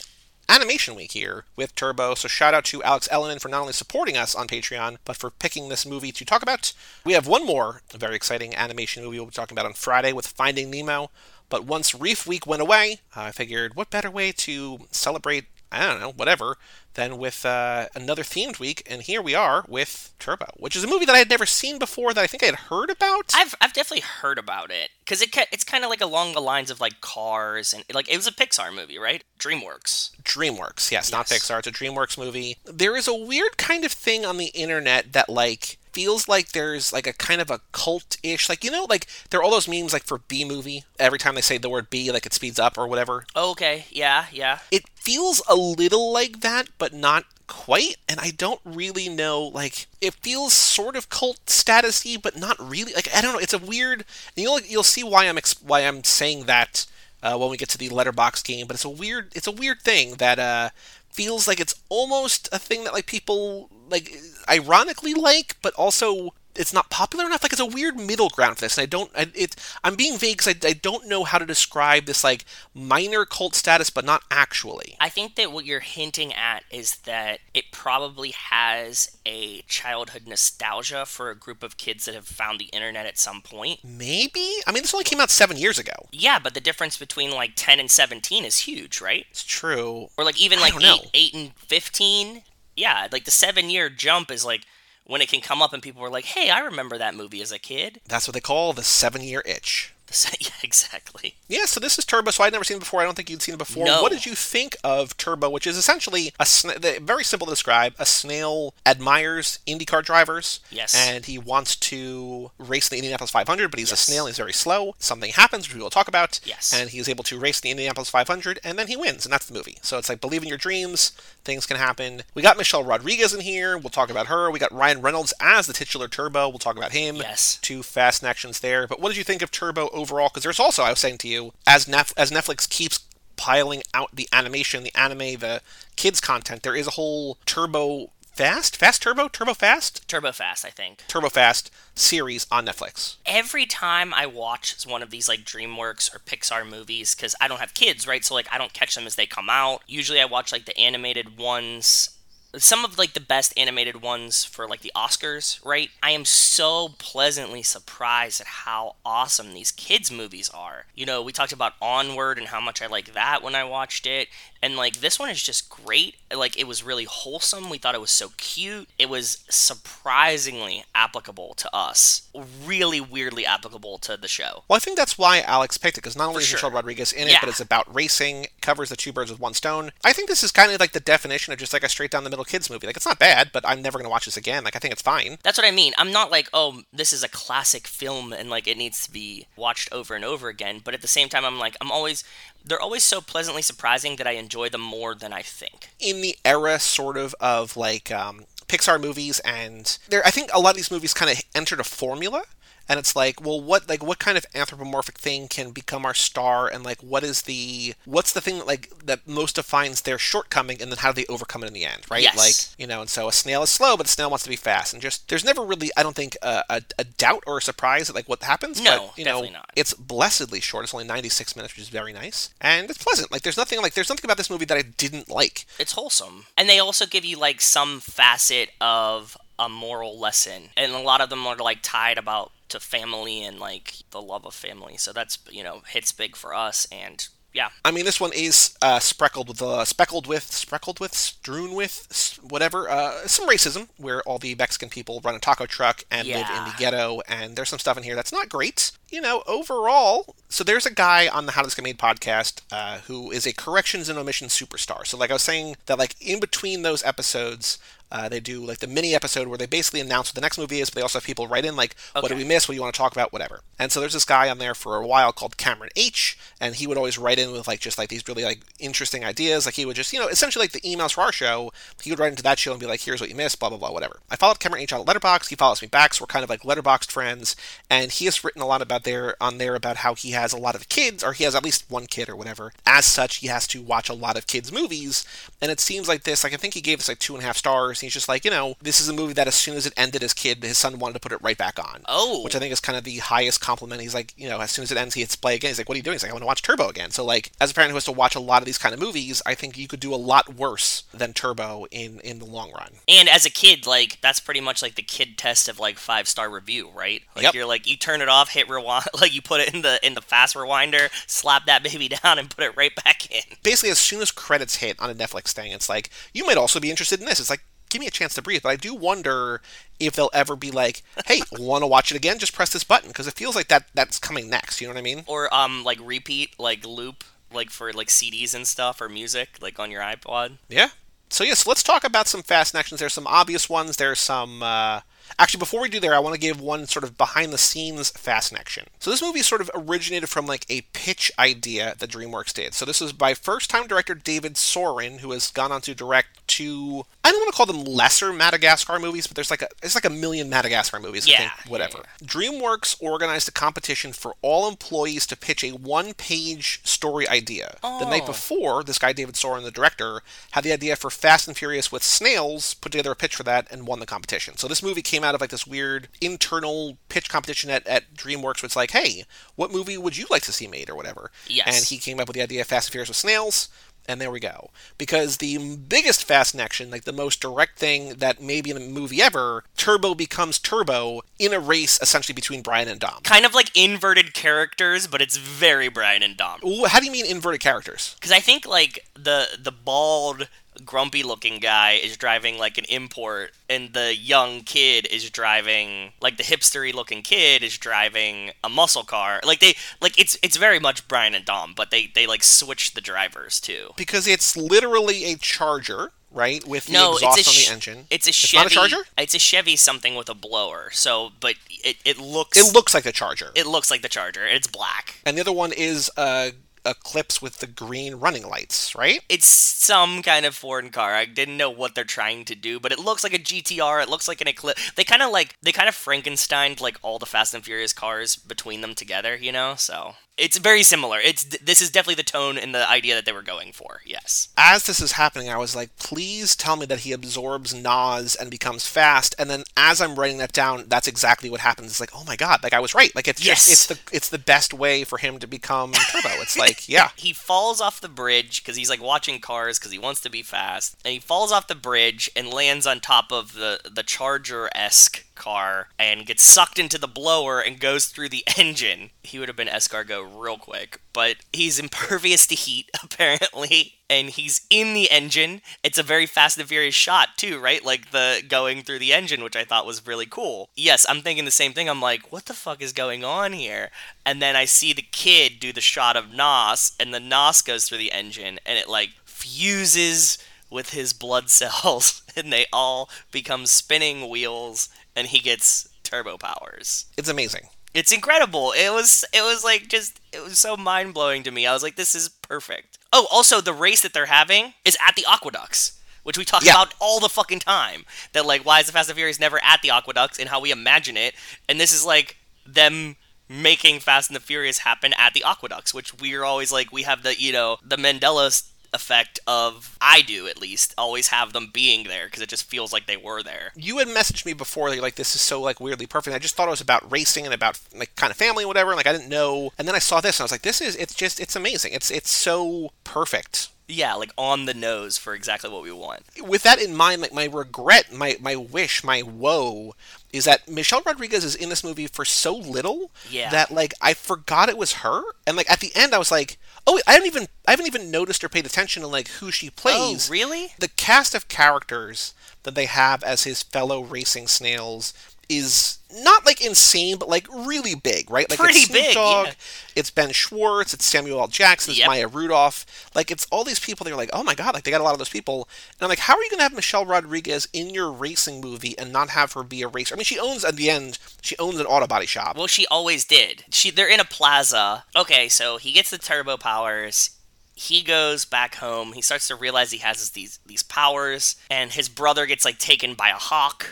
Animation Week here with Turbo. So shout out to Alex Elliman for not only supporting us on Patreon, but for picking this movie to talk about. We have one more very exciting animation movie we'll be talking about on Friday with Finding Nemo. But once Reef Week went away, I figured what better way to celebrate, I don't know, whatever, than with uh, another themed week. And here we are with Turbo, which is a movie that I had never seen before that I think I had heard about. I've, I've definitely heard about it because it, ca- it's kind of like along the lines of like Cars and like it was a Pixar movie, right? DreamWorks. DreamWorks, yes, not Pixar. It's a DreamWorks movie. There is a weird kind of thing on the internet that like feels like there's like a kind of a cult-ish, like you know, like there are all those memes like for B movie. Every time they say the word B, like it speeds up or whatever. Okay, yeah, yeah. It feels a little like that, but not quite. And I don't really know. Like it feels sort of cult statusy, but not really. Like I don't know. It's a weird. And you'll you'll see why I'm ex- why I'm saying that uh, when we get to the Letterboxd game. But it's a weird. It's a weird thing that uh, feels like it's almost a thing that like people like ironically like, but also it's not popular enough. Like it's a weird middle ground for this, and I don't. I, it. I'm being vague because I, I don't know how to describe this like minor cult status, but not actually. I think that what you're hinting at is that it probably has a childhood nostalgia for a group of kids that have found the internet at some point. Maybe. I mean, this only came out seven years ago. Yeah, but the difference between like 10 and 17 is huge, right? It's true. Or like even like know. 8, 8 and 15. Yeah, like the 7 year jump is like when it can come up and people were like, "Hey, I remember that movie as a kid." That's what they call the seven-year itch. [laughs] Yeah, exactly. Yeah, so this is Turbo. So I'd never seen it before. I don't think you'd seen it before. No. What did you think of Turbo, which is essentially a sna- very simple to describe? A snail admires IndyCar drivers. Yes. And he wants to race the Indianapolis 500, but he's Yes. a snail. He's very slow. Something happens, which we will talk about. Yes. And he is able to race the Indianapolis 500, and then he wins, and that's the movie. So it's like believe in your dreams. Things can happen. We got Michelle Rodriguez in here. We'll talk about her. We got Ryan Reynolds as the titular Turbo. We'll talk about him Yes. two fast connections there. But what did you think of Turbo overall? Because there's also, I was saying to you, as Nef- as Netflix keeps piling out the animation, the anime, the kids content, there is a whole Turbo Fast, Fast Turbo, Turbo Fast, Turbo Fast, I think. Turbo Fast series on Netflix. every time I watch one of these like DreamWorks or Pixar movies, because I don't have kids, right? So like I don't catch them as they come out. Usually I watch like the animated ones. Some of like the best animated ones for like the Oscars, right? I am so pleasantly surprised at how awesome these kids movies are. You know, we talked about Onward and how much I like that when I watched it. And like this one is just great. Like it was really wholesome. We thought it was so cute. It was surprisingly applicable to us. Really weirdly applicable to the show. Well, I think that's why Alex picked it because not only is. Michelle Rodriguez in it, Yeah. but it's about racing, covers the two birds with one stone. I think this is kind of like the definition of just like a straight down the middle kids movie. Like it's not bad, but I'm never gonna watch this again. Like I think it's fine. That's what I mean. I'm not like, oh, this is a classic film and like it needs to be watched over and over again. But at the same time, I'm like, I'm always, they're always so pleasantly surprising that I enjoy them more than I think. in the era sort of of like um, Pixar movies and there I think a lot of these movies kind of entered a formula and it's like, well, what like what kind of anthropomorphic thing can become our star, and like what is the what's the thing that like that most defines their shortcoming, and then how do they overcome it in the end, right? Yes. Like you know, and so a snail is slow, but a snail wants to be fast, and just there's never really, I don't think, a, a, a doubt or a surprise at like what happens. No, but, you know, definitely not. it's blessedly short. It's only 96 minutes, which is very nice, and it's pleasant. Like there's nothing like there's nothing about this movie that I didn't like. It's wholesome. And they also give you like some facet of a moral lesson. And a lot of them are like tied about to family and like the love of family. So that's, you know, hits big for us and yeah. I mean, this one is uh, speckled with, uh, speckled with, speckled with, strewn with, whatever, uh, some racism, where all the Mexican people run a taco truck and live in the ghetto, and there's some stuff in here that's not great. You know, overall, so there's a guy on the How This Get Made podcast uh, who is a corrections and omissions superstar. So, like I was saying, that like in between those episodes, uh, they do like the mini episode where they basically announce what the next movie is, but they also have people write in like, what did we miss? What do you want to talk about? Whatever. And so there's this guy on there for a while called Cameron H, and he would always write in with like just like these really like interesting ideas. Like he would just you know essentially like the emails for our show, he would write into that show and be like, here's what you missed, blah blah blah, whatever. I followed Cameron H on Letterboxd. He follows me back, so we're kind of like Letterboxd friends. And he has written a lot about there on there about how he has a lot of kids, or he has at least one kid or whatever. As such, he has to watch a lot of kids' movies, and it seems like this. Like I think he gave us like two and a half stars. And he's just like you know this is a movie that as soon as it ended, his kid, his son wanted to put it right back on. Oh. which I think is kind of the highest compliment. He's like, you know, as soon as it ends, he hits play again. He's like, what are you doing? He's like, I want to watch Turbo again. So like, as a parent who has to watch a lot of these kind of movies, I think you could do a lot worse than Turbo in in the long run. And as a kid, like that's pretty much like the kid test of like five star review, right? Like Yep. you're like you turn it off, hit rewind, [laughs] like you put it in the in the fast rewinder, slap that baby [laughs] down, and put it right back in. Basically, as soon as credits hit on a Netflix thing, it's like you might also be interested in this. It's like. Give me a chance to breathe, but I do wonder if they'll ever be like, "Hey, [laughs] want to watch it again? Just press this button," because it feels like that that's coming next. You know what I mean? Or um like repeat, like loop, like for like CDs and stuff or music, like on your iPod. Yeah. So yes, let's talk about some fast actions. There's some obvious ones. There's some. Uh... Actually, before we do there, I want to give one sort of behind the scenes fast action. So this movie sort of originated from like a pitch idea that DreamWorks did. So this was by first time director David Soren, who has gone on to direct two. I don't want to call them lesser Madagascar movies, but there's like a it's like a million Madagascar movies. I Yeah, think, yeah, whatever. DreamWorks organized a competition for all employees to pitch a one-page story idea. Oh. The night Oh. before, this guy David Soren, the director, had the idea for Fast and Furious with snails, put together a pitch for that, and won the competition. So this movie came out of like this weird internal pitch competition at, at DreamWorks, where it's like, hey, what movie would you like to see made or whatever? Yes. And he came up with the idea of Fast and Furious with snails. And there we go. Because the biggest fast action, like the most direct thing that maybe in a movie ever, Turbo becomes Turbo in a race essentially between Brian and Dom. Kind of like inverted characters, but it's very Brian and Dom. How do you mean inverted characters? Because I think like the the bald, grumpy looking guy is driving like an import, and the young kid is driving like the hipstery looking kid is driving a muscle car. Like they like it's it's very much Brian and Dom, but they they like switch the drivers too. Because it's literally a Charger, right, with the No, exhaust it's a on the engine. It's a Chevy. It's not a Charger. It's a Chevy something with a blower. So, but it it looks It looks like a Charger. it looks like the Charger. It's black. and the other one is a Eclipse with the green running lights, right? It's some kind of foreign car. I didn't know what they're trying to do, but it looks like a GTR. It looks like an Eclipse. They kind of like they kind of Frankensteined like all the Fast and Furious cars between them together, you know? So it's very similar. It's this is definitely the tone and the idea that they were going for. Yes. As this is happening, I was like, please tell me that he absorbs Nos and becomes fast. And then as I'm writing that down, that's exactly what happens. It's like, oh my god, like I was right. Like it's Yes. just it's the it's the best way for him to become [laughs] Turbo. It's like, yeah. [laughs] He falls off the bridge because he's like watching cars because he wants to be fast, and he falls off the bridge and lands on top of the the Charger esque car and gets sucked into the blower and goes through the [laughs] engine. He would have been escargot real quick, but he's impervious to heat [laughs] apparently, and he's in the engine. It's a very Fast and Furious shot too, right? Like the going through the engine, which I thought was really cool. Yes, I'm thinking the same thing. I'm like, what the fuck is going on here? And then I see the kid do the shot of Nos, and the Nos goes through the engine, and it like fuses with his blood [laughs] cells, and they all become spinning wheels, and he gets turbo powers. It's amazing. It's incredible. It was it was like just it was so mind blowing to me. I was like, this is perfect. Oh, also the race that they're having is at the aqueducts. Which we talk Yeah. about all the fucking time. That like why is the Fast and Furious never at the aqueducts and how we imagine it. And this is like them making Fast and the Furious happen at the aqueducts, which we're always like we have the you know the Mandela effect of I do at least always have them being there because it just feels like they were there. You had messaged me before like this is so like weirdly perfect. I just thought it was about racing and about like kind of family and whatever. Like I didn't know, and then I saw this and I was like, this is it's just it's amazing. It's it's so perfect. Yeah, like on the nose for exactly what we want. With that in mind, like my regret, my my wish, my woe is that Michelle Rodriguez is in this movie for so little Yeah. that like I forgot it was her, and like at the end I was like, oh, I haven't even I haven't even noticed or paid attention to like who she oh, plays. Oh, really? The cast of characters that they have as his fellow racing snails is not like insane, but like really big, right? Like Pretty it's Snoop big, Dogg, yeah. it's Ben Schwartz, it's Samuel L. Jackson, it's Yep. Maya Rudolph. Like it's all these people. They're like, oh my god, like they got a lot of those people. And I'm like, how are you gonna have Michelle Rodriguez in your racing movie and not have her be a racer? I mean, she owns at the end, she owns an auto body shop. Well, she always did. She they're in a plaza. Okay, so he gets the turbo powers. He goes back home. He starts to realize he has these these powers, and his brother gets like taken by a hawk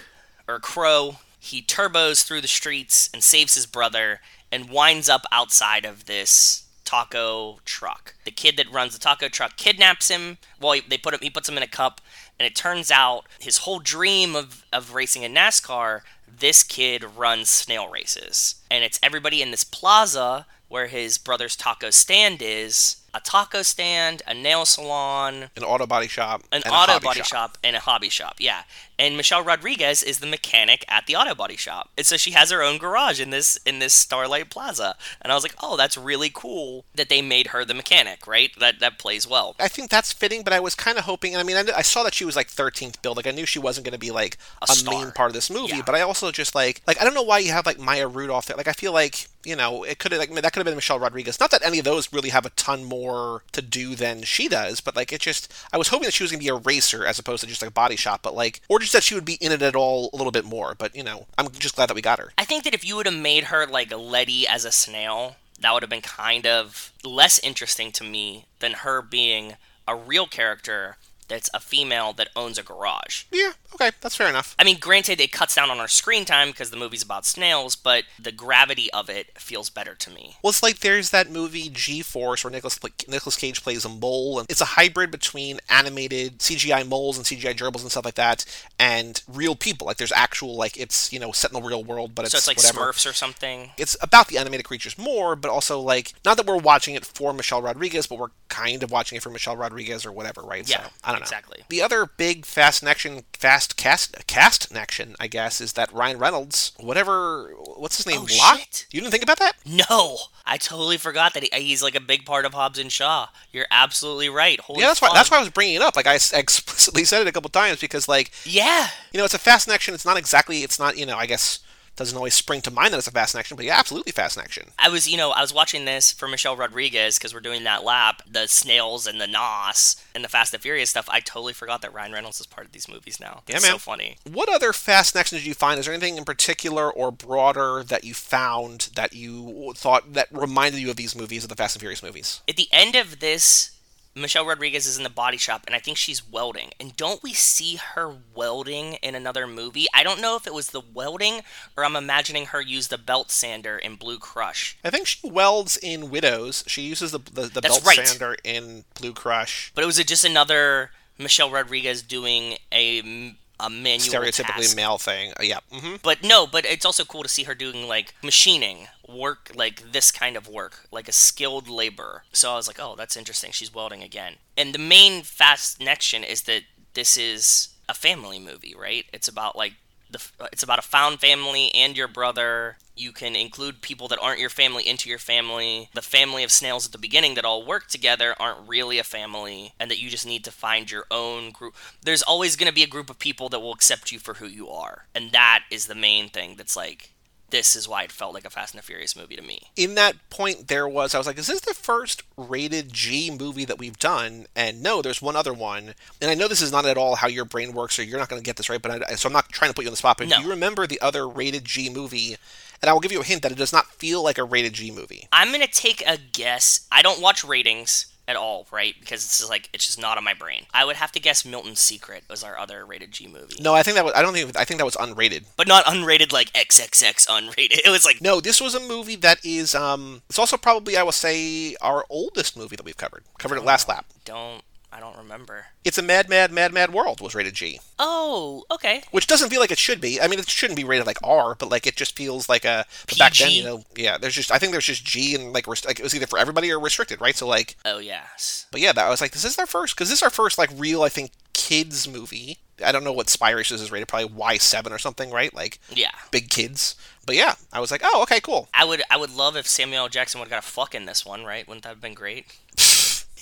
or a crow. He turbos through the streets and saves his brother, and winds up outside of this taco truck. The kid that runs the taco truck kidnaps him. Well, he, they put him. He puts him in a cup, and it turns out his whole dream of of racing in NASCAR. This kid runs snail races, and it's everybody in this plaza where his brother's taco stand is. A taco stand, a nail salon, an auto body shop, an auto body shop. and a hobby shop. Yeah, and Michelle Rodriguez is the mechanic at the auto body shop, and so she has her own garage in this in this Starlight Plaza. And I was like, oh, that's really cool that they made her the mechanic. Right, that that plays well. I think that's fitting, but I was kind of hoping. And I mean, I, I saw that she was like 13th billed. Like I knew she wasn't going to be like A a, main part of this movie. Yeah. But I also just like like I don't know why you have like Maya Rudolph there. Like I feel like you know it could have like that could have been Michelle Rodriguez. Not that any of those really have a ton more to do than she does, but like it just I was hoping that she was going to be a racer as opposed to just like a body shop. But like or just that she would be in it at all a little bit more. But you know I'm just glad that we got her. I think that if you would have made her like Letty as a snail, that would have been kind of less interesting to me than her being a real character that's a female that owns a garage. Yeah, okay, that's fair enough. I mean, granted, it cuts down on our screen time because the movie's about snails, but the gravity of it feels better to me. Well, it's like there's that movie G-Force where Nicolas Nicolas Cage plays a mole, and it's a hybrid between animated CGI moles and CGI gerbils and stuff like that, and real people. Like there's actual like it's you know set in the real world, but it's, So it's like whatever. Smurfs or something. It's about the animated creatures more, but also like not that we're watching it for Michelle Rodriguez, but we're kind of watching it for Michelle Rodriguez or whatever, right? Yeah, so, Exactly. The other big fast connection, fast cast cast connection, I guess, is that Ryan Reynolds, whatever, what's his name, Oh, Locke? shit. You didn't think about that? No, I totally forgot that he, he's like a big part of Hobbs and Shaw. You're absolutely right. Holy Yeah, that's why. That's why I was bringing it up. Like I explicitly said it a couple times because, like, Yeah, you know, it's a fast action. It's not exactly. It's not. You know, I guess doesn't always spring to mind that it's a fast action, but yeah, absolutely fast action. I was, you know, I was watching this for Michelle Rodriguez because we're doing that lap, the snails and the nos and the Fast and Furious stuff. I totally forgot that Ryan Reynolds is part of these movies now. Yeah, it's man. so funny. What other fast action did you find? Is there anything in particular or broader that you found that you thought that reminded you of these movies, of the Fast and Furious movies? At the end of this, Michelle Rodriguez is in the body shop, and I think she's welding. And don't we see her welding in another movie? I don't know if it was the welding or I'm imagining her use the belt sander in Blue Crush. I think she welds in Widows. She uses the the, the belt right. sander in Blue Crush. But it was just another Michelle Rodriguez doing a, a manual Stereotypically task. male thing. Uh, yeah. hmm But no, but it's also cool to see her doing like machining work, like this kind of work, like a skilled labor. So I was like, oh, that's interesting. She's welding again. And the main fast connection is that this is a family movie, right? It's about like the it's about a found family and your brother. You can include people that aren't your family into your family. The family of snails at the beginning that all work together aren't really a family, and that you just need to find your own group. There's always going to be a group of people that will accept you for who you are, and that is the main thing. That's like, this is why it felt like a Fast and the Furious movie to me. in that point there was I was like, is this the first rated G movie that we've done? And no, there's one other one. And I know this is not at all how your brain works, or you're not going to get this right. But I, so I'm not trying to put you on the spot. But No. do you remember the other rated G movie? And I will give you a hint that it does not feel like a rated G movie. I'm gonna take a guess. I don't watch ratings, at all, right? Because it's just like it's just not on my brain. I would have to guess Milton's Secret was our other rated G movie. No, I think that was. I don't think. I think that was unrated. But not unrated like XXX unrated. [laughs] It was like No, this was a movie that is. Um, it's also probably I will say our oldest movie that we've covered. Covered it last lap. don't I don't remember. It's a Mad, Mad, Mad, Mad World was rated G, Oh, okay. which doesn't feel like it should be. I mean, it shouldn't be rated like R, but like it just feels like a. But back then, you know, yeah. There's just I think there's just G and like, rest- like it was either for everybody or restricted, right? So like, Oh yes. but yeah, that I was like, this is their first because this is our first like real I think kids movie. I don't know what Spy Racers is rated, probably Y seven or something, right? Like Yeah. big kids. But yeah, I was like, oh, okay, cool. I would I would love if Samuel L. Jackson would have got a fuck in this one, right? Wouldn't that have been great? [laughs]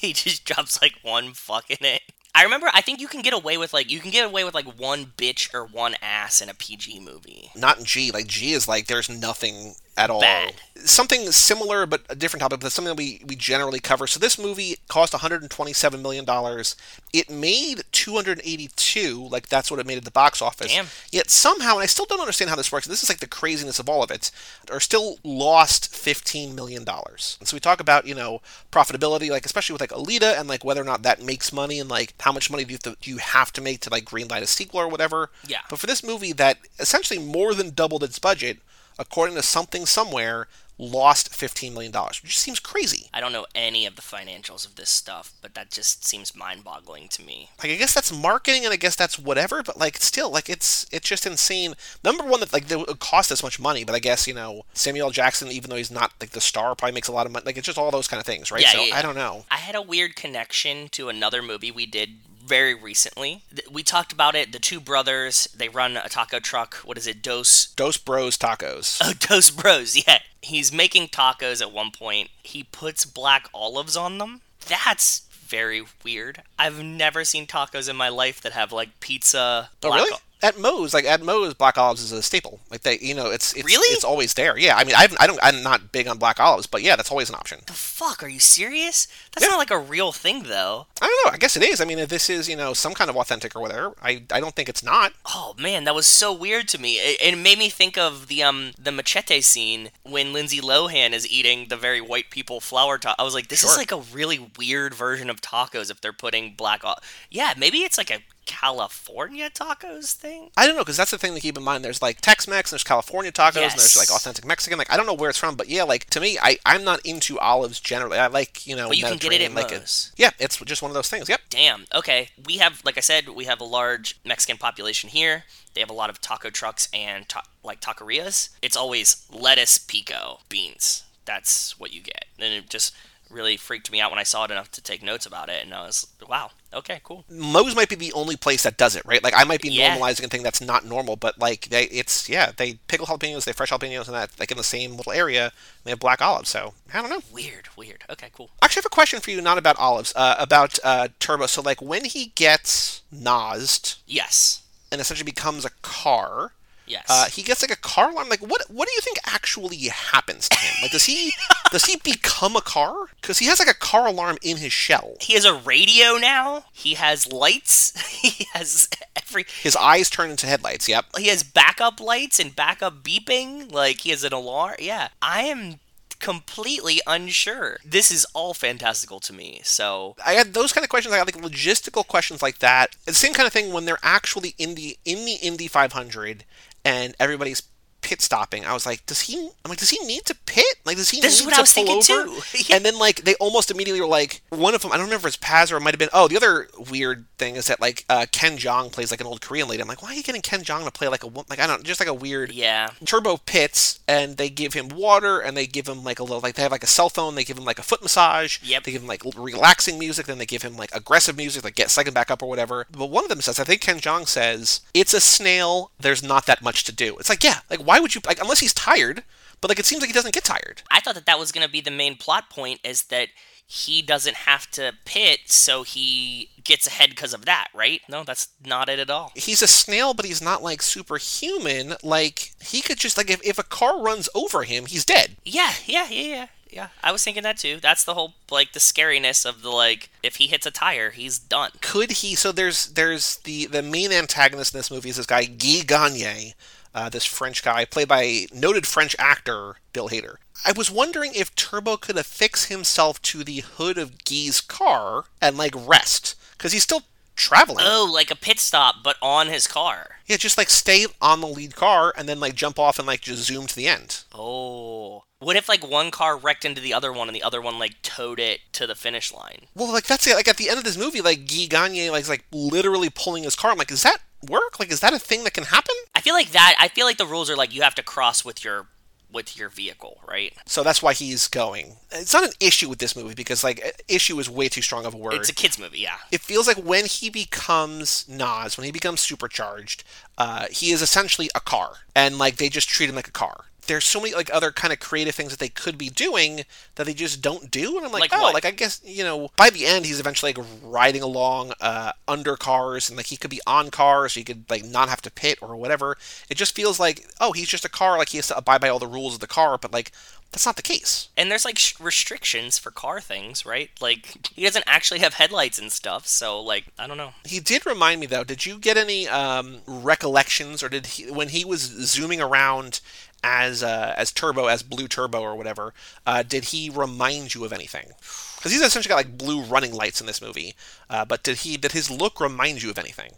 he just drops like one fuck in it. I remember I think you can get away with like you can get away with like one bitch or one ass in a PG movie. Not in G. Like G is like there's nothing at all. Bad. Something similar, but a different topic. But something that we we generally cover. So this movie cost 127 million dollars. It made 282. Like that's what it made at the box office. Damn. Yet somehow, and I still don't understand how this works. This is like the craziness of all of it. Are still lost 15 million dollars. And so we talk about you know profitability, like especially with like Alita, and like whether or not that makes money, and like how much money do you have to, do you have to make to like greenlight a sequel or whatever. Yeah. But for this movie that essentially more than doubled its budget, according to something somewhere, lost $15 million, which seems crazy. I don't know any of the financials of this stuff, but that just seems mind-boggling to me. Like I guess that's marketing and I guess that's whatever, but like still, like it's it's just insane. Number one that like it would cost this much money, but I guess, you know, Samuel L. Jackson, even though he's not like the star, probably makes a lot of money. Like it's just all those kind of things, right? Yeah, so yeah, yeah. I don't know. I had a weird connection to another movie we did very recently. We talked about it. The two brothers, they run a taco truck. What is it? Dos Dos Bros Tacos. [laughs] Oh, Dos Bros, yeah. He's making tacos at one point. He puts black olives on them. That's very weird. I've never seen tacos in my life that have like pizza. Oh, really? At Moe's, like at Moe's, black olives is a staple. Like they, you know, it's it's Really? it's always there. Yeah, I mean, I haven't, I don't, I'm not big on black olives, but yeah, that's always an option. the fuck? Are you serious? That's Yeah. not like a real thing, though. I don't know. I guess it is. I mean, if this is you know some kind of authentic or whatever, I I don't think it's not. Oh man, that was so weird to me. It, it made me think of the um the machete scene when Lindsay Lohan is eating the very white people flour taco. I was like, this is like a really weird version of tacos if they're putting black. O- yeah, maybe it's like a California tacos thing. I don't know because that's the thing to keep in mind. There's like Tex-Mex, and there's California tacos, and there's like authentic Mexican. Like I don't know where it's from, but yeah, like to me, I I'm not into olives generally. I like you know. But you can get it Mediterranean, like Moe's. Yeah, it's just one of those things. Yep. Damn. Okay. We have, like I said, we have a large Mexican population here. They have a lot of taco trucks and ta- like taquerias. It's always lettuce, pico, beans. That's what you get. And it just really freaked me out when I saw it enough to take notes about it. And I was, wow, okay, cool. Moe's might be the only place that does it, right? Like I might be Yeah. normalizing a thing that's not normal, but like they, it's yeah, they pickle jalapenos, they fresh jalapenos, and that like in the same little area. They have black olives, so I don't know. Weird, weird. Okay, cool. Actually, I have a question for you, not about olives, uh, about uh, Turbo. So like when he gets nosed Yes. and essentially becomes a car. Yes. Uh, he gets like a car alarm. Like, what? What do you think actually happens to him? Like, does he [laughs] does he become a car? Because he has like a car alarm in his shell. he has a radio now. He has lights. [laughs] he has every. His eyes turn into headlights. Yep. He has backup lights and backup beeping. Like he has an alarm. Yeah. I am completely unsure. This is all fantastical to me. So I had those kind of questions. I had like logistical questions like that. It's the same kind of thing when they're actually in the in the Indy 500 and everybody's pit stopping. I was like, does he? I'm like, does he need to pit? Like, does he This is need what to I was thinking over? too. [laughs] And then like they almost immediately were like, one of them. I don't remember if it's Paz or it might have been. Oh, the other weird thing is that like uh, Ken Jeong plays like an old Korean lady. I'm like, why are you getting Ken Jeong to play like a like I don't just like a weird yeah. Turbo pits and they give him water and they give him like a little like they have like a cell phone. They give him like a foot massage. Yep. They give him like relaxing music. Then they give him like aggressive music, like get second back up or whatever. But one of them says, I think Ken Jeong says, "It's a snail. There's not that much to do." It's like, yeah, like why would you like unless he's tired? But like it seems like he doesn't get tired. I thought that that was going to be the main plot point is that he doesn't have to pit, so he gets ahead because of that, right? No, that's not it at all. He's a snail, but he's not like superhuman. Like he could just like if, if a car runs over him, he's dead. Yeah, yeah, yeah, yeah. Yeah, I was thinking that too. That's the whole like the scariness of the like if he hits a tire, he's done. could he so there's there's the the main antagonist in this movie is this guy Guy Gagne uh, this French guy played by noted French actor Bill Hader. I was wondering if Turbo could affix himself to the hood of Guy's car and like rest because he's still traveling. Oh, like a pit stop, but on his car. Yeah, just like stay on the lead car and then like jump off and like just zoom to the end. Oh. What if like one car wrecked into the other one and the other one like towed it to the finish line? Well, like that's it. Like at the end of this movie, like Guy Gagne like is like literally pulling his car. I'm like, is that work? Like, is that a thing that can happen? I feel like that. I feel like the rules are like you have to cross with your with your vehicle, right? So that's why he's going. It's not an issue with this movie because like issue is way too strong of a word. It's a kids movie, yeah. it feels like when he becomes Nos, when he becomes supercharged, uh, he is essentially a car, and like they just treat him like a car. There's so many like other kind of creative things that they could be doing that they just don't do, and I'm like, Like oh, what? like I guess you know, by the end he's eventually like riding along uh, under cars, and like he could be on cars, so he could like not have to pit or whatever. It just feels like oh, he's just a car, like he has to abide by all the rules of the car, but like that's not the case. And there's like sh- restrictions for car things, right? Like he doesn't actually have headlights and stuff, so like I don't know. He did remind me though. Did you get any um, recollections, or did he when he was zooming around as uh, as Turbo, as Blue Turbo or whatever? Uh, did he remind you of anything? Because he's essentially got like blue running lights in this movie. Uh, but did he did his look remind you of anything?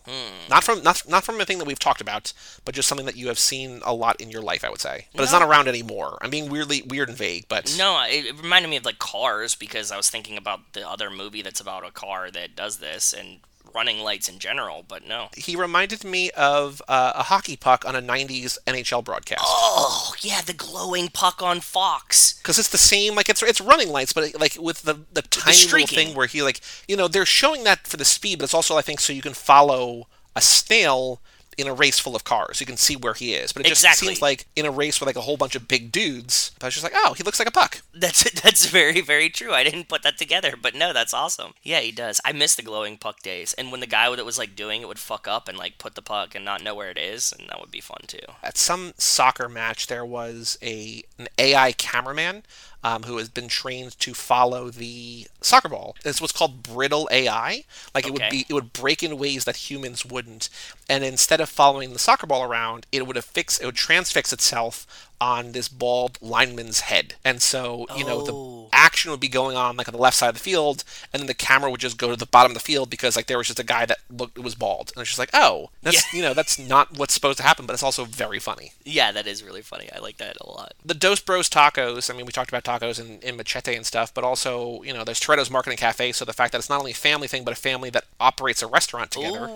Not from not not from a thing that we've talked about, but just something that you have seen a lot in your life. I would say, but it's not around anymore. I'm being weirdly weird and vague, but No, it reminded me of like Cars because I was thinking about the other movie that's about a car that does this and running lights in general, but no. he reminded me of uh, a hockey puck on a '90s NHL broadcast. Oh, yeah, the glowing puck on Fox. because it's the same like it's it's running lights but it, like with the the tiny little thing where he like you know they're showing that for the speed but it's also i think so you can follow a snail in a race full of cars you can see where he is but it just Exactly. seems like in a race with like a whole bunch of big dudes i was just like oh he looks like a puck That's [laughs] that's very very true. I didn't put that together, but no, that's awesome. Yeah, he does. I miss the glowing puck days, and when the guy that was like doing it would fuck up and like put the puck and not know where it is, and that would be fun too. at some soccer match there was a an ai cameraman um, who has been trained to follow the soccer ball. It's what's called brittle AI. Like it would be, it would break in ways that humans wouldn't. And instead of following the soccer ball around, it would affix, it would transfix itself on this bald lineman's head. And so, you know, Oh. the action would be going on like on the left side of the field, and then the camera would just go to the bottom of the field because like there was just a guy that looked was bald, and it's just like, oh, that's Yeah. you know that's not what's supposed to happen, but it's also very funny Yeah, that is really funny. I like that a lot. the Dos Bros tacos. I mean, we talked about tacos in, in Machete and stuff, but also, you know, there's Toretto's Marketing Cafe. So the fact that it's not only a family thing, but a family that operates a restaurant together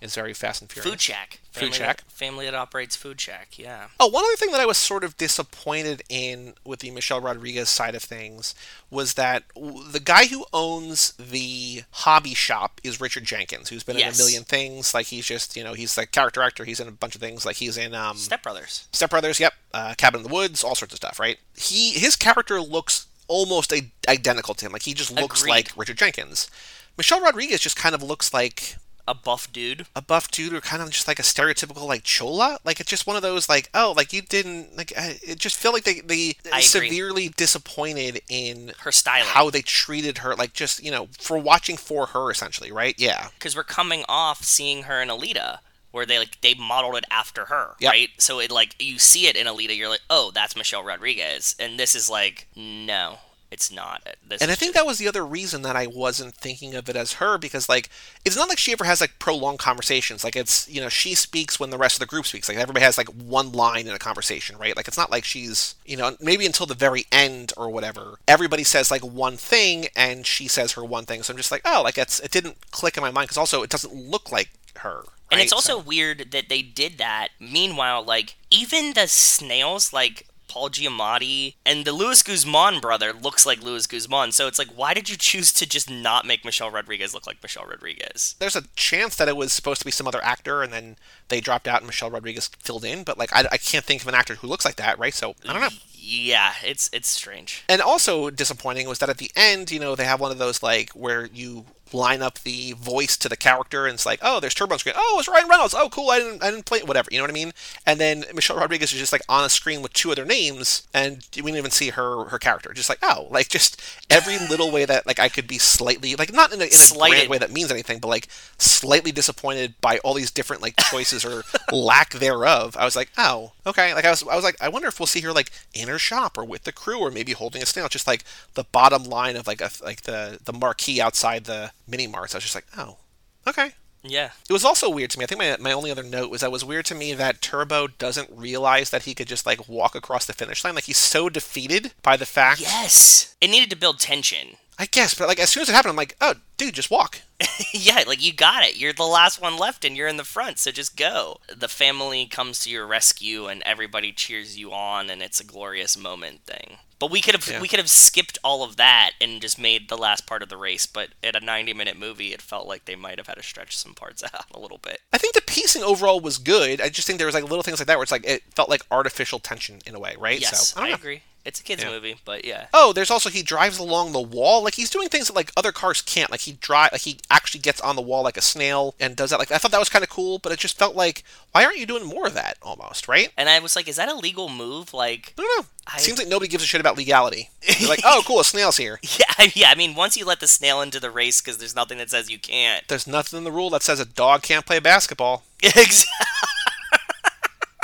is very fast and furious. Food Shack. Food Family Shack. That, family that operates Food Shack. Yeah. Oh, one other thing that I was sort of disappointed in with the Michelle Rodriguez side of things was that the guy who owns the hobby shop is Richard Jenkins, who's been in a million things. Like he's just, you know, he's like character actor. He's in a bunch of things. Like he's in um, Step Brothers. Step Brothers, yep, uh, Cabin in the Woods, all sorts of stuff, right? He his character looks almost identical to him. Like he just looks Agreed. like Richard Jenkins. Michelle Rodriguez just kind of looks like A buff dude. a buff dude or kind of just like a stereotypical like chola. Like it's just one of those like oh like you didn't like I- it just felt like they they I agree. severely disappointed in Her style, how they treated her like just you know for watching for her essentially right yeah because we're coming off seeing her in Alita, where they like they modeled it after her, Yep. right? So it like you see it in Alita, you're like, oh, that's Michelle Rodriguez, and this is like, no, it's not. This And I think just- that was the other reason that I wasn't thinking of it as her because like it's not like she ever has like prolonged conversations. Like it's you know she speaks when the rest of the group speaks. Like everybody has like one line in a conversation, right? Like it's not like she's you know maybe until the very end or whatever. Everybody says like one thing and she says her one thing. So I'm just like oh like it's it didn't click in my mind because also it doesn't look like her. And it's also So- weird that they did that. Meanwhile, like even the snails, like Paul Giamatti and the Luis Guzman brother looks like Luis Guzman. So it's like, why did you choose to just not make Michelle Rodriguez look like Michelle Rodriguez? there's a chance that it was supposed to be some other actor and then they dropped out and Michelle Rodriguez filled in. But like I, I can't think of an actor who looks like that, right? So I don't know. Yeah, it's it's strange. And also disappointing was that at the end, you know, they have one of those like where you line up the voice to the character, and it's like, oh, there's Turbo on screen. Oh, it's Ryan Reynolds. Oh, cool. I didn't, I didn't play it. Whatever. You know what I mean? And then Michelle Rodriguez is just like on a screen with two other names, and we didn't even see her her character. Just like, oh, like just every little way that like I could be slightly like not in a, in a grand way that means anything, but like slightly disappointed by all these different like choices or [laughs] lack thereof. I was like, oh, okay. Like I was, I was like, I wonder if we'll see her like in her shop or with the crew or maybe holding a snail. Just like the bottom line of like a like the the marquee outside the mini marts. I was just like, oh, okay. Yeah. It was also weird to me. I think my, my only other note was that it was weird to me that Turbo doesn't realize that he could just like walk across the finish line. Like he's so defeated by the fact. Yes. It needed to build tension. I guess, but like as soon as it happened, I'm like, oh, dude, just walk. [laughs] yeah, like you got it. You're the last one left and you're in the front, so just go. The family comes to your rescue and everybody cheers you on and it's a glorious moment thing. But we could have Yeah. we could have skipped all of that and just made the last part of the race, but at a 90 minute movie it felt like they might have had to stretch some parts [laughs] out a little bit. I think the pacing overall was good. I just think there was like little things like that where it's like it felt like artificial tension in a way, right? Yes, so, I, don't agree. It's a kids Yeah. movie, but yeah. Oh, there's also he drives along the wall. Like he's doing things that like other cars can't. Like he drive like he actually gets on the wall like a snail and does that. Like I thought that was kind of cool, but it just felt like why aren't you doing more of that almost, right? And I was like, is that a legal move? Like I don't know. I- Seems like nobody gives a shit about legality. They're like, oh, cool, a snail's here. [laughs] Yeah, yeah. I mean, once you let the snail into the race, because there's nothing that says you can't. There's nothing in the rule that says a dog can't play basketball. [laughs] Ex-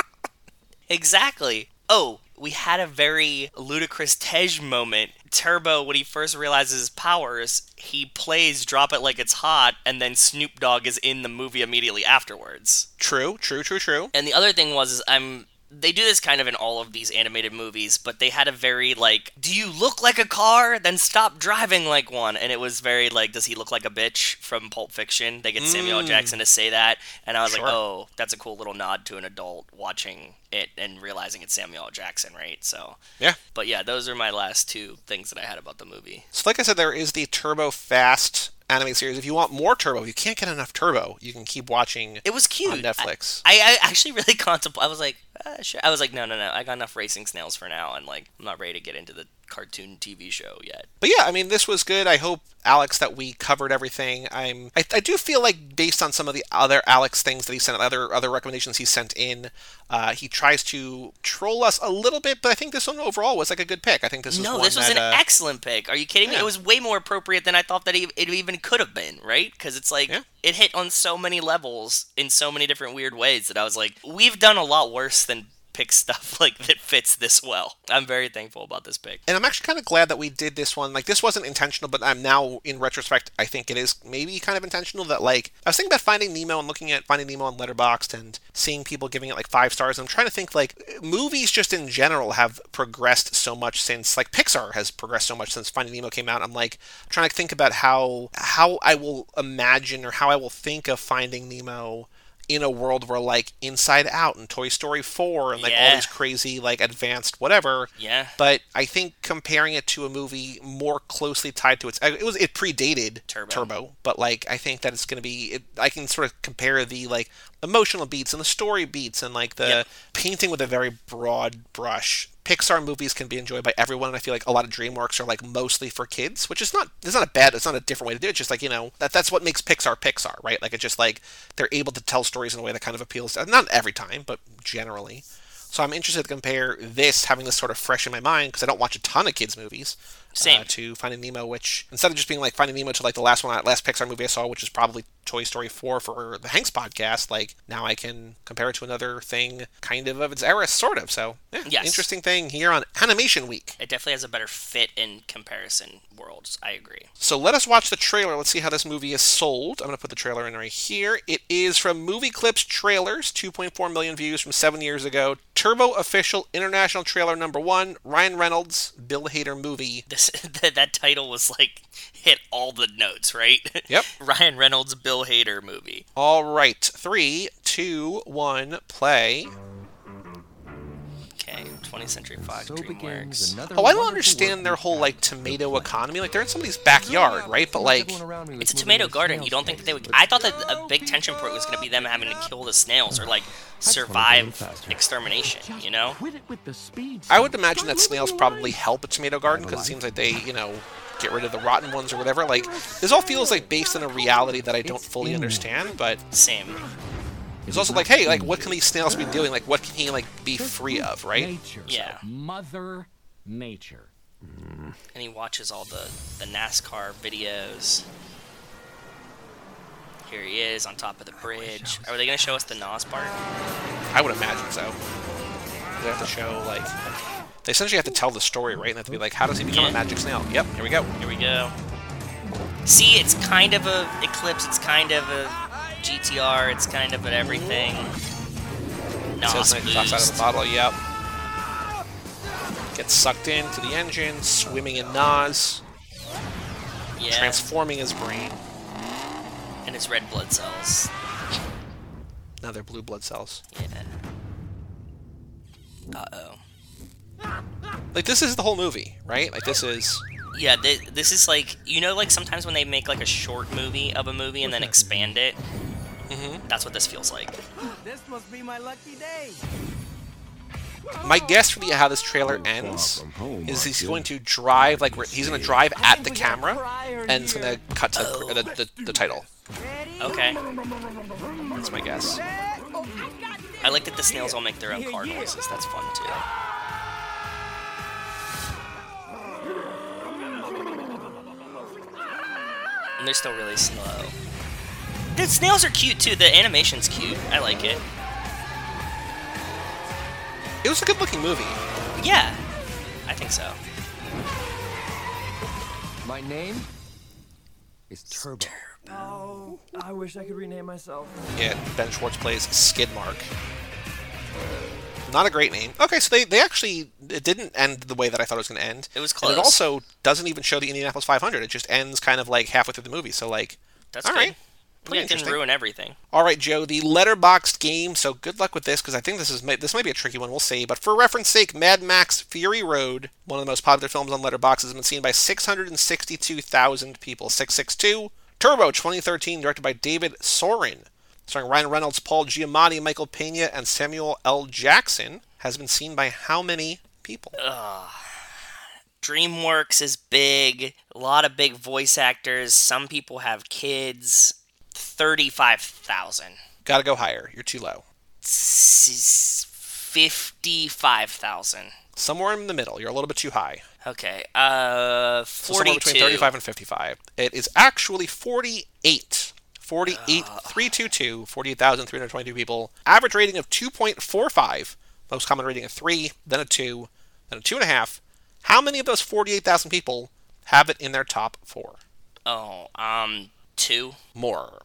[laughs] exactly. Oh, we had a very ludicrous Tej moment. Turbo, when he first realizes his powers, he plays "Drop It Like It's Hot," and then Snoop Dogg is in the movie immediately afterwards. True, true, true, true. And the other thing was, is I'm they do this kind of in all of these animated movies, but they had a very like, do you look like a car? Then stop driving like one. And it was very like, does he look like a bitch from Pulp Fiction? They get Samuel Mm. Jackson to say that, and I was Sure. like, oh, that's a cool little nod to an adult watching it and realizing it's Samuel Jackson, right? So, Yeah. but yeah, those are my last two things that I had about the movie. So, like I said, there is the Turbo Fast anime series. If you want more Turbo, you can't get enough Turbo, you can keep watching It was cute on Netflix. I, I actually really [laughs] contemplate. I was like, uh, sure. I was like, no, no, no. I got enough racing snails for now, and like, I'm not ready to get into the cartoon TV show yet. But yeah, I mean, this was good. I hope Alex that we covered everything. I'm. I, I do feel like based on some of the other Alex things that he sent, other other recommendations he sent in, uh, he tries to troll us a little bit. But I think this one overall was like a good pick. I think this was no, this was that, an uh, excellent pick. Are you kidding me? It was way more appropriate than I thought that it it even could have been, right? Because it's like Yeah. it hit on so many levels in so many different weird ways that I was like, we've done a lot worse than pick [laughs] stuff like that fits this well. I'm very thankful about this pick. and I'm actually kind of glad that we did this one. Like this wasn't intentional, but I'm now in retrospect, I think it is maybe kind of intentional. That like I was thinking about Finding Nemo and looking at Finding Nemo on Letterboxd and seeing people giving it like five stars. I'm trying to think like movies just in general have progressed so much since like Pixar has progressed so much since Finding Nemo came out. I'm like trying to think about how how I will imagine or how I will think of Finding Nemo. In a world where like Inside Out and Toy Story 4 and like all these crazy like advanced whatever, Yeah. but I think comparing it to a movie more closely tied to its it was it predated Turbo. but like I think that it's going to be it, I can sort of compare the like emotional beats and the story beats and like the Yep. painting with a very broad brush. Pixar movies can be enjoyed by everyone, and I feel like a lot of DreamWorks are like mostly for kids, which is not it's not a bad it's not a different way to do it. It's just like you know that that's what makes Pixar Pixar, right? Like it's just like they're able to tell stories in a way that kind of appeals to not every time, but generally. So I'm interested to compare this, having this sort of fresh in my mind, because I don't watch a ton of kids' movies. Same. Uh, to Finding Nemo, which instead of just being like Finding Nemo to like the last one, last Pixar movie I saw, which is probably Toy Story 4 for the Hanks podcast, like now I can compare it to another thing, kind of of its era, sort of. So yeah, Yes. interesting thing here on Animation Week. It definitely has a better fit in comparison worlds. I agree. So let us watch the trailer. Let's see how this movie is sold. I'm going to put the trailer in right here. It is from Movie Clips Trailers, 2.4 million views from seven years ago. Turbo Official International Trailer Number One. Ryan Reynolds, Bill Hader movie. This [laughs] that, that title was like hit all the notes, right? Yep. [laughs] Ryan Reynolds, Bill Hader movie. All right, three, two, one, play. Okay, 20th Century Fox, So DreamWorks. Oh, I don't understand their whole like tomato economy. Like they're in somebody's backyard, right? But like, It's a tomato garden. You don't think that they would? I thought that a big tension point was going to be them having to kill the snails or like survive extermination. You know? Quit it with the speed. I would imagine that snails probably help a tomato garden because it seems like they, you know, get rid of the rotten ones or whatever. Like this all feels like based on a reality that I don't fully understand, but Same. it's also like, hey, like what can these snails be doing? Like what can he like be free of, right? Nature. Yeah. Mother Nature. Mm. And he watches all the, the NASCAR videos. Here he is on top of the bridge. Are they going to show us the Nos part? I would imagine so. They have to show like they essentially have to tell the story, right? And they have to be like, how does he become Yeah. a magic snail? Yep, here we go. Here we go. See, it's kind of a Eclipse. It's kind of a GTR. It's kind of an everything. Nos Says nitrous oxide of the bottle. Yep. Gets sucked into the engine, swimming in Nos, Yeah, transforming his brain. and his red blood cells. Now they're blue blood cells. Yeah. Uh oh. Like this is the whole movie, right? Like this is Yeah, th- this is like you know, like sometimes when they make like a short movie of a movie and then expand it. Mhm. That's what this feels like. This must be my lucky day. my guess for the how this trailer ends is he's going to drive like he's going to drive at the camera and it's going to cut to Oh. the, the, the title. Okay. That's my guess. I like that the snails all make their own car noises. That's fun too. And they're still really slow. The snails are cute too. The animation's cute. I like it. It was a good looking movie. Yeah, I think so. My name is Turbo. Oh, I wish I could rename myself. Yeah, Ben Schwartz plays Skidmark. Uh, Not a great name. Okay, so they, they actually it didn't end the way that I thought it was going to end. It was And close. it also doesn't even show the Indianapolis 500. It just ends kind of like halfway through the movie. So like, That's all good. right, Yeah, it didn't ruin everything. All right, Joe, the Letterboxd game. So good luck with this because I think this is this might be a tricky one. We'll see. But for reference sake, Mad Max: Fury Road, one of the most popular films on Letterboxd, has been seen by 662,000 people. 662. Turbo, 2013, directed by David Soren, starring Ryan Reynolds, Paul Giamatti, Michael Pena, and Samuel L. Jackson, has been seen by how many people? DreamWorks is big. A lot of big voice actors. Some people have kids. Thirty-five thousand. Got to go higher. You're too low. Fifty-five thousand. Somewhere in the middle. You're a little bit too high. Okay. Uh, So somewhere between 35 and 55. It is actually 48. 48,322, 48,322 people. Average rating of 2.45. Most common rating of 3, then a 2, then a 2.5. How many of those 48,000 people have it in their top 4? Oh, um, two. More.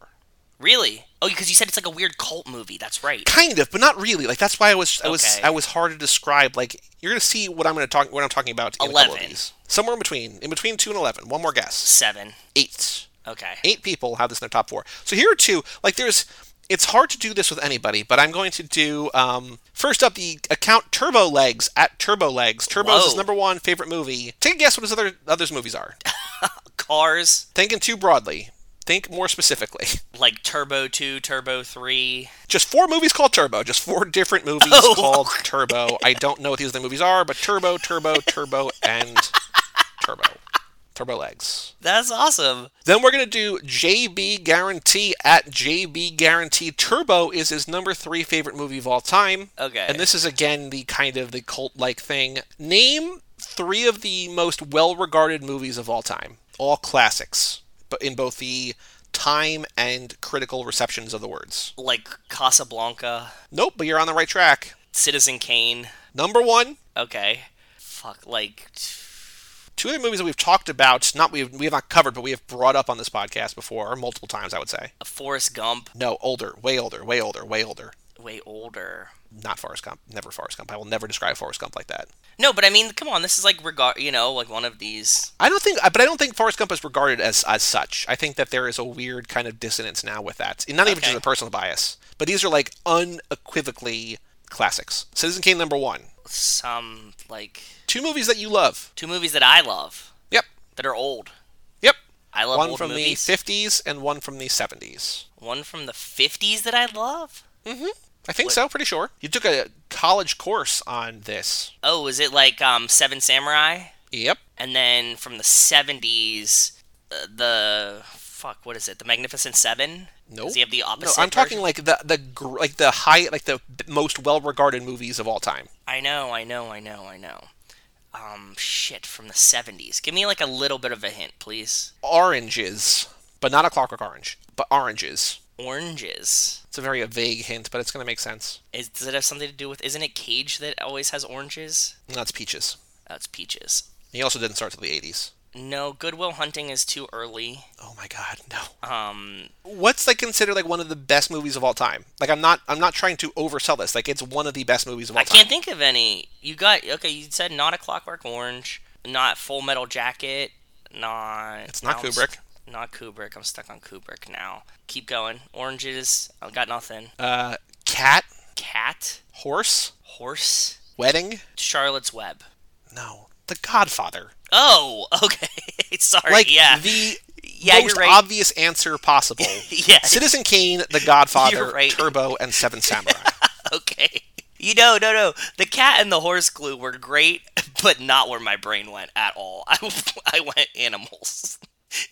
Really? Oh, because you said it's like a weird cult movie. That's right. Kind of, but not really. Like that's why I was I was Okay. I was hard to describe. Like you're gonna see what I'm gonna talk what I'm talking about in a couple of 11. these. Somewhere in between. In between 2 and 11. One more guess. Seven. 8. Okay. eight people have this in their top four. So here are two. Like there's, it's hard to do this with anybody, but I'm going to do um, first up the account Turbo Legs at Turbo Legs. Turbo's his Whoa. number one favorite movie. Take a guess what his other others movies are. [laughs] Cars. Thinking too broadly. Think more specifically. [laughs] Like Turbo Two, Turbo Three. Just four movies called Turbo. Just four different movies [laughs] Oh. called Turbo. I don't know what these other movies are, but Turbo, Turbo, Turbo, and Turbo. Turbo Legs. That's awesome. Then we're going to do JB Guarantee at JB Guarantee. Turbo is his number three favorite movie of all time. Okay. And this is again the kind of the cult like thing. Name three of the most well regarded movies of all time. All classics, but in both the time and critical receptions of the words. Like Casablanca, Nope, but you're on the right track. Citizen Kane. Number one, Okay. Fuck. Like. Two other movies that we've talked about, not we have, we have not covered, but we have brought up on this podcast before, multiple times, I would say. Forrest Gump. No, older, way older, way older, way older. Way older. not Forrest Gump. Never Forrest Gump. I will never describe Forrest Gump like that. No, but I mean, come on. This is like regard. You know, like one of these. I don't think, but I don't think Forrest Gump is regarded as as such. I think that there is a weird kind of dissonance now with that. Not even Okay. just a personal bias, but these are like unequivocally classics. Citizen Kane number one. Some like Two movies that you love. two movies that I love Yep. that are old. Yep. I love one from movies. the 50s and one from the 70s. One from the fifties that I love. Mm-hmm. I think so, pretty sure. You took a college course on this. Oh, is it like um Seven Samurai? Yep. And then from the 70s, uh, the fuck, what is it? The Magnificent Seven? Nope. Does he have the opposite? No. I'm talking like the the like the high like the most well-regarded movies of all time. I know, I know, I know, I know. Um, shit, from the 70s. Give me like a little bit of a hint, please. Oranges, but not a Clockwork Orange, but oranges. Oranges. It's a very vague hint, but it's going to make sense. Is, does it have something to do with? Isn't it Cage that always has oranges? And that's peaches. It's peaches. He also didn't start till the 80s. No, Goodwill Hunting is too early. Oh my god, no. Um, What's like considered like one of the best movies of all time? Like I'm not I'm not trying to oversell this. Like it's one of the best movies of all I time. I can't think of any. You got okay. You said not a Clockwork Orange, not Full Metal Jacket, not. It's not Kubrick. not Kubrick. I'm stuck on Kubrick now. Keep going. Oranges. I've got nothing. Uh cat, Cat, horse, horse, wedding? Charlotte's Web. No. The Godfather. Oh, okay. [laughs] Sorry. Like yeah. the [laughs] Yeah, most you're right. obvious answer possible. [laughs] yeah. Citizen Kane, The Godfather, right. Turbo, and Seven Samurai. Okay. You know, no, no. The cat and the horse glue were great, but not where my brain went at all. I, I went animals.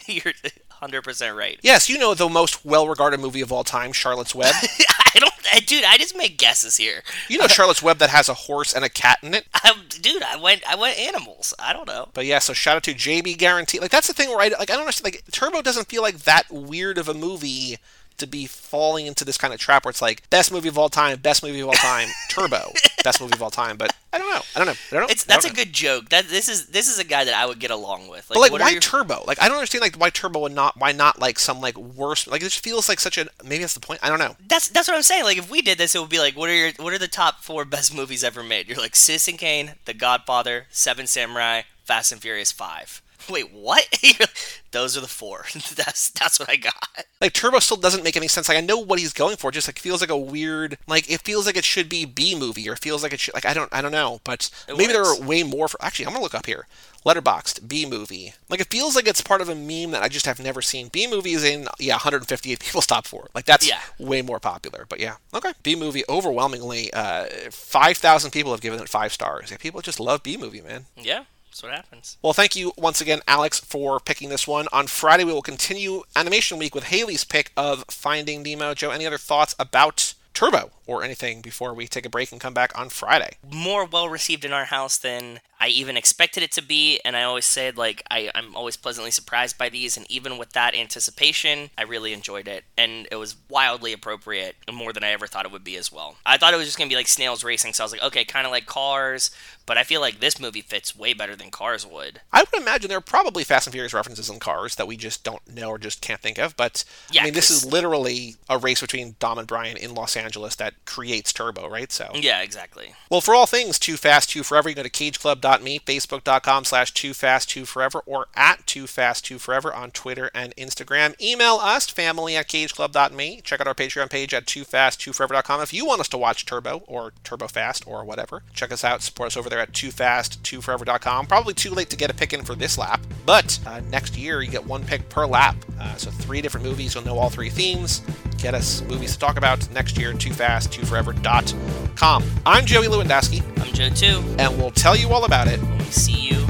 You're 100% right. yes, you know the most well-regarded movie of all time, Charlotte's Web. [laughs] I don't, I, dude. I just make guesses here. You know Charlotte's Web that has a horse and a cat in it. I, [laughs] um, dude, I went, I went animals. I don't know. But yeah, so shout out to JB Guarantee. Like that's the thing where I like I don't understand. Like Turbo doesn't feel like that weird of a movie to be falling into this kind of trap where it's like best movie of all time, best movie of all time, [laughs] Turbo, best movie of all time. But I don't know. I don't know. I don't know. It's I don't that's a know. good joke. That this is this is a guy that I would get along with. Like, But like, why your- Turbo? Like, I don't understand. Like, why Turbo and not why not like some like worse? Like, it just feels like such a maybe that's the point. I don't know. That's that's what I'm saying. Like if we did this, it would be like, what are your what are the top four best movies ever made? You're like Citizen Kane, The Godfather, Seven Samurai, Fast and Furious Five. Wait, what? [laughs] Those are the four. [laughs] that's that's what I got. Like Turbo still doesn't make any sense. Like I know what he's going for, just like feels like a weird like it feels like it should be B movie or feels like it should like I don't I don't know. But It maybe there are way more for actually I'm gonna look up here. Letterboxd B movie. Like it feels like it's part of a meme that I just have never seen. B movie is in yeah 158 [laughs] people stop for it. Like that's Yeah. way more popular. But yeah, okay. B movie overwhelmingly uh, 5,000 people have given it five stars. Yeah, people just love B movie, man. Yeah, that's what happens. Well, thank you once again, Alex, for picking this one. On Friday, we will continue Animation Week with Haley's pick of Finding Nemo. Joe, any other thoughts about Turbo or anything before we take a break and come back on Friday? More well received in our house than I even expected it to be, and I always said like I, I'm always pleasantly surprised by these, and even with that anticipation, I really enjoyed it, and it was wildly appropriate, more than I ever thought it would be as well. I thought it was just gonna be like snails racing, so I was like, okay, kind of like Cars, but I feel like this movie fits way better than Cars would. I would imagine there are probably Fast and Furious references in cars that we just don't know or just can't think of. But Yeah, I mean, this is literally a race between Dom and Brian in Los Angeles that creates Turbo, right? So, Yeah, exactly. well, for all things Too Fast, Too Forever, you go to cageclub.me, facebook.com slash Too Fast, Too Forever, or at Too Fast, Too Forever on Twitter and Instagram. Email us, family at cageclub.me. Check out our Patreon page at TooFastTooForever.com if you want us to watch Turbo or Turbo Fast or whatever. Check us out, support us over there at TooFastTooForever.com. Probably too late to get a pick in for this lap, but uh, next year you get one pick per lap. Uh, so three different movies, you'll know all three themes. Get us movies to talk about next year, TooFastTooForever.com. I'm Joey Lewandowski I'm Joe too. and we'll tell you all about it. We see you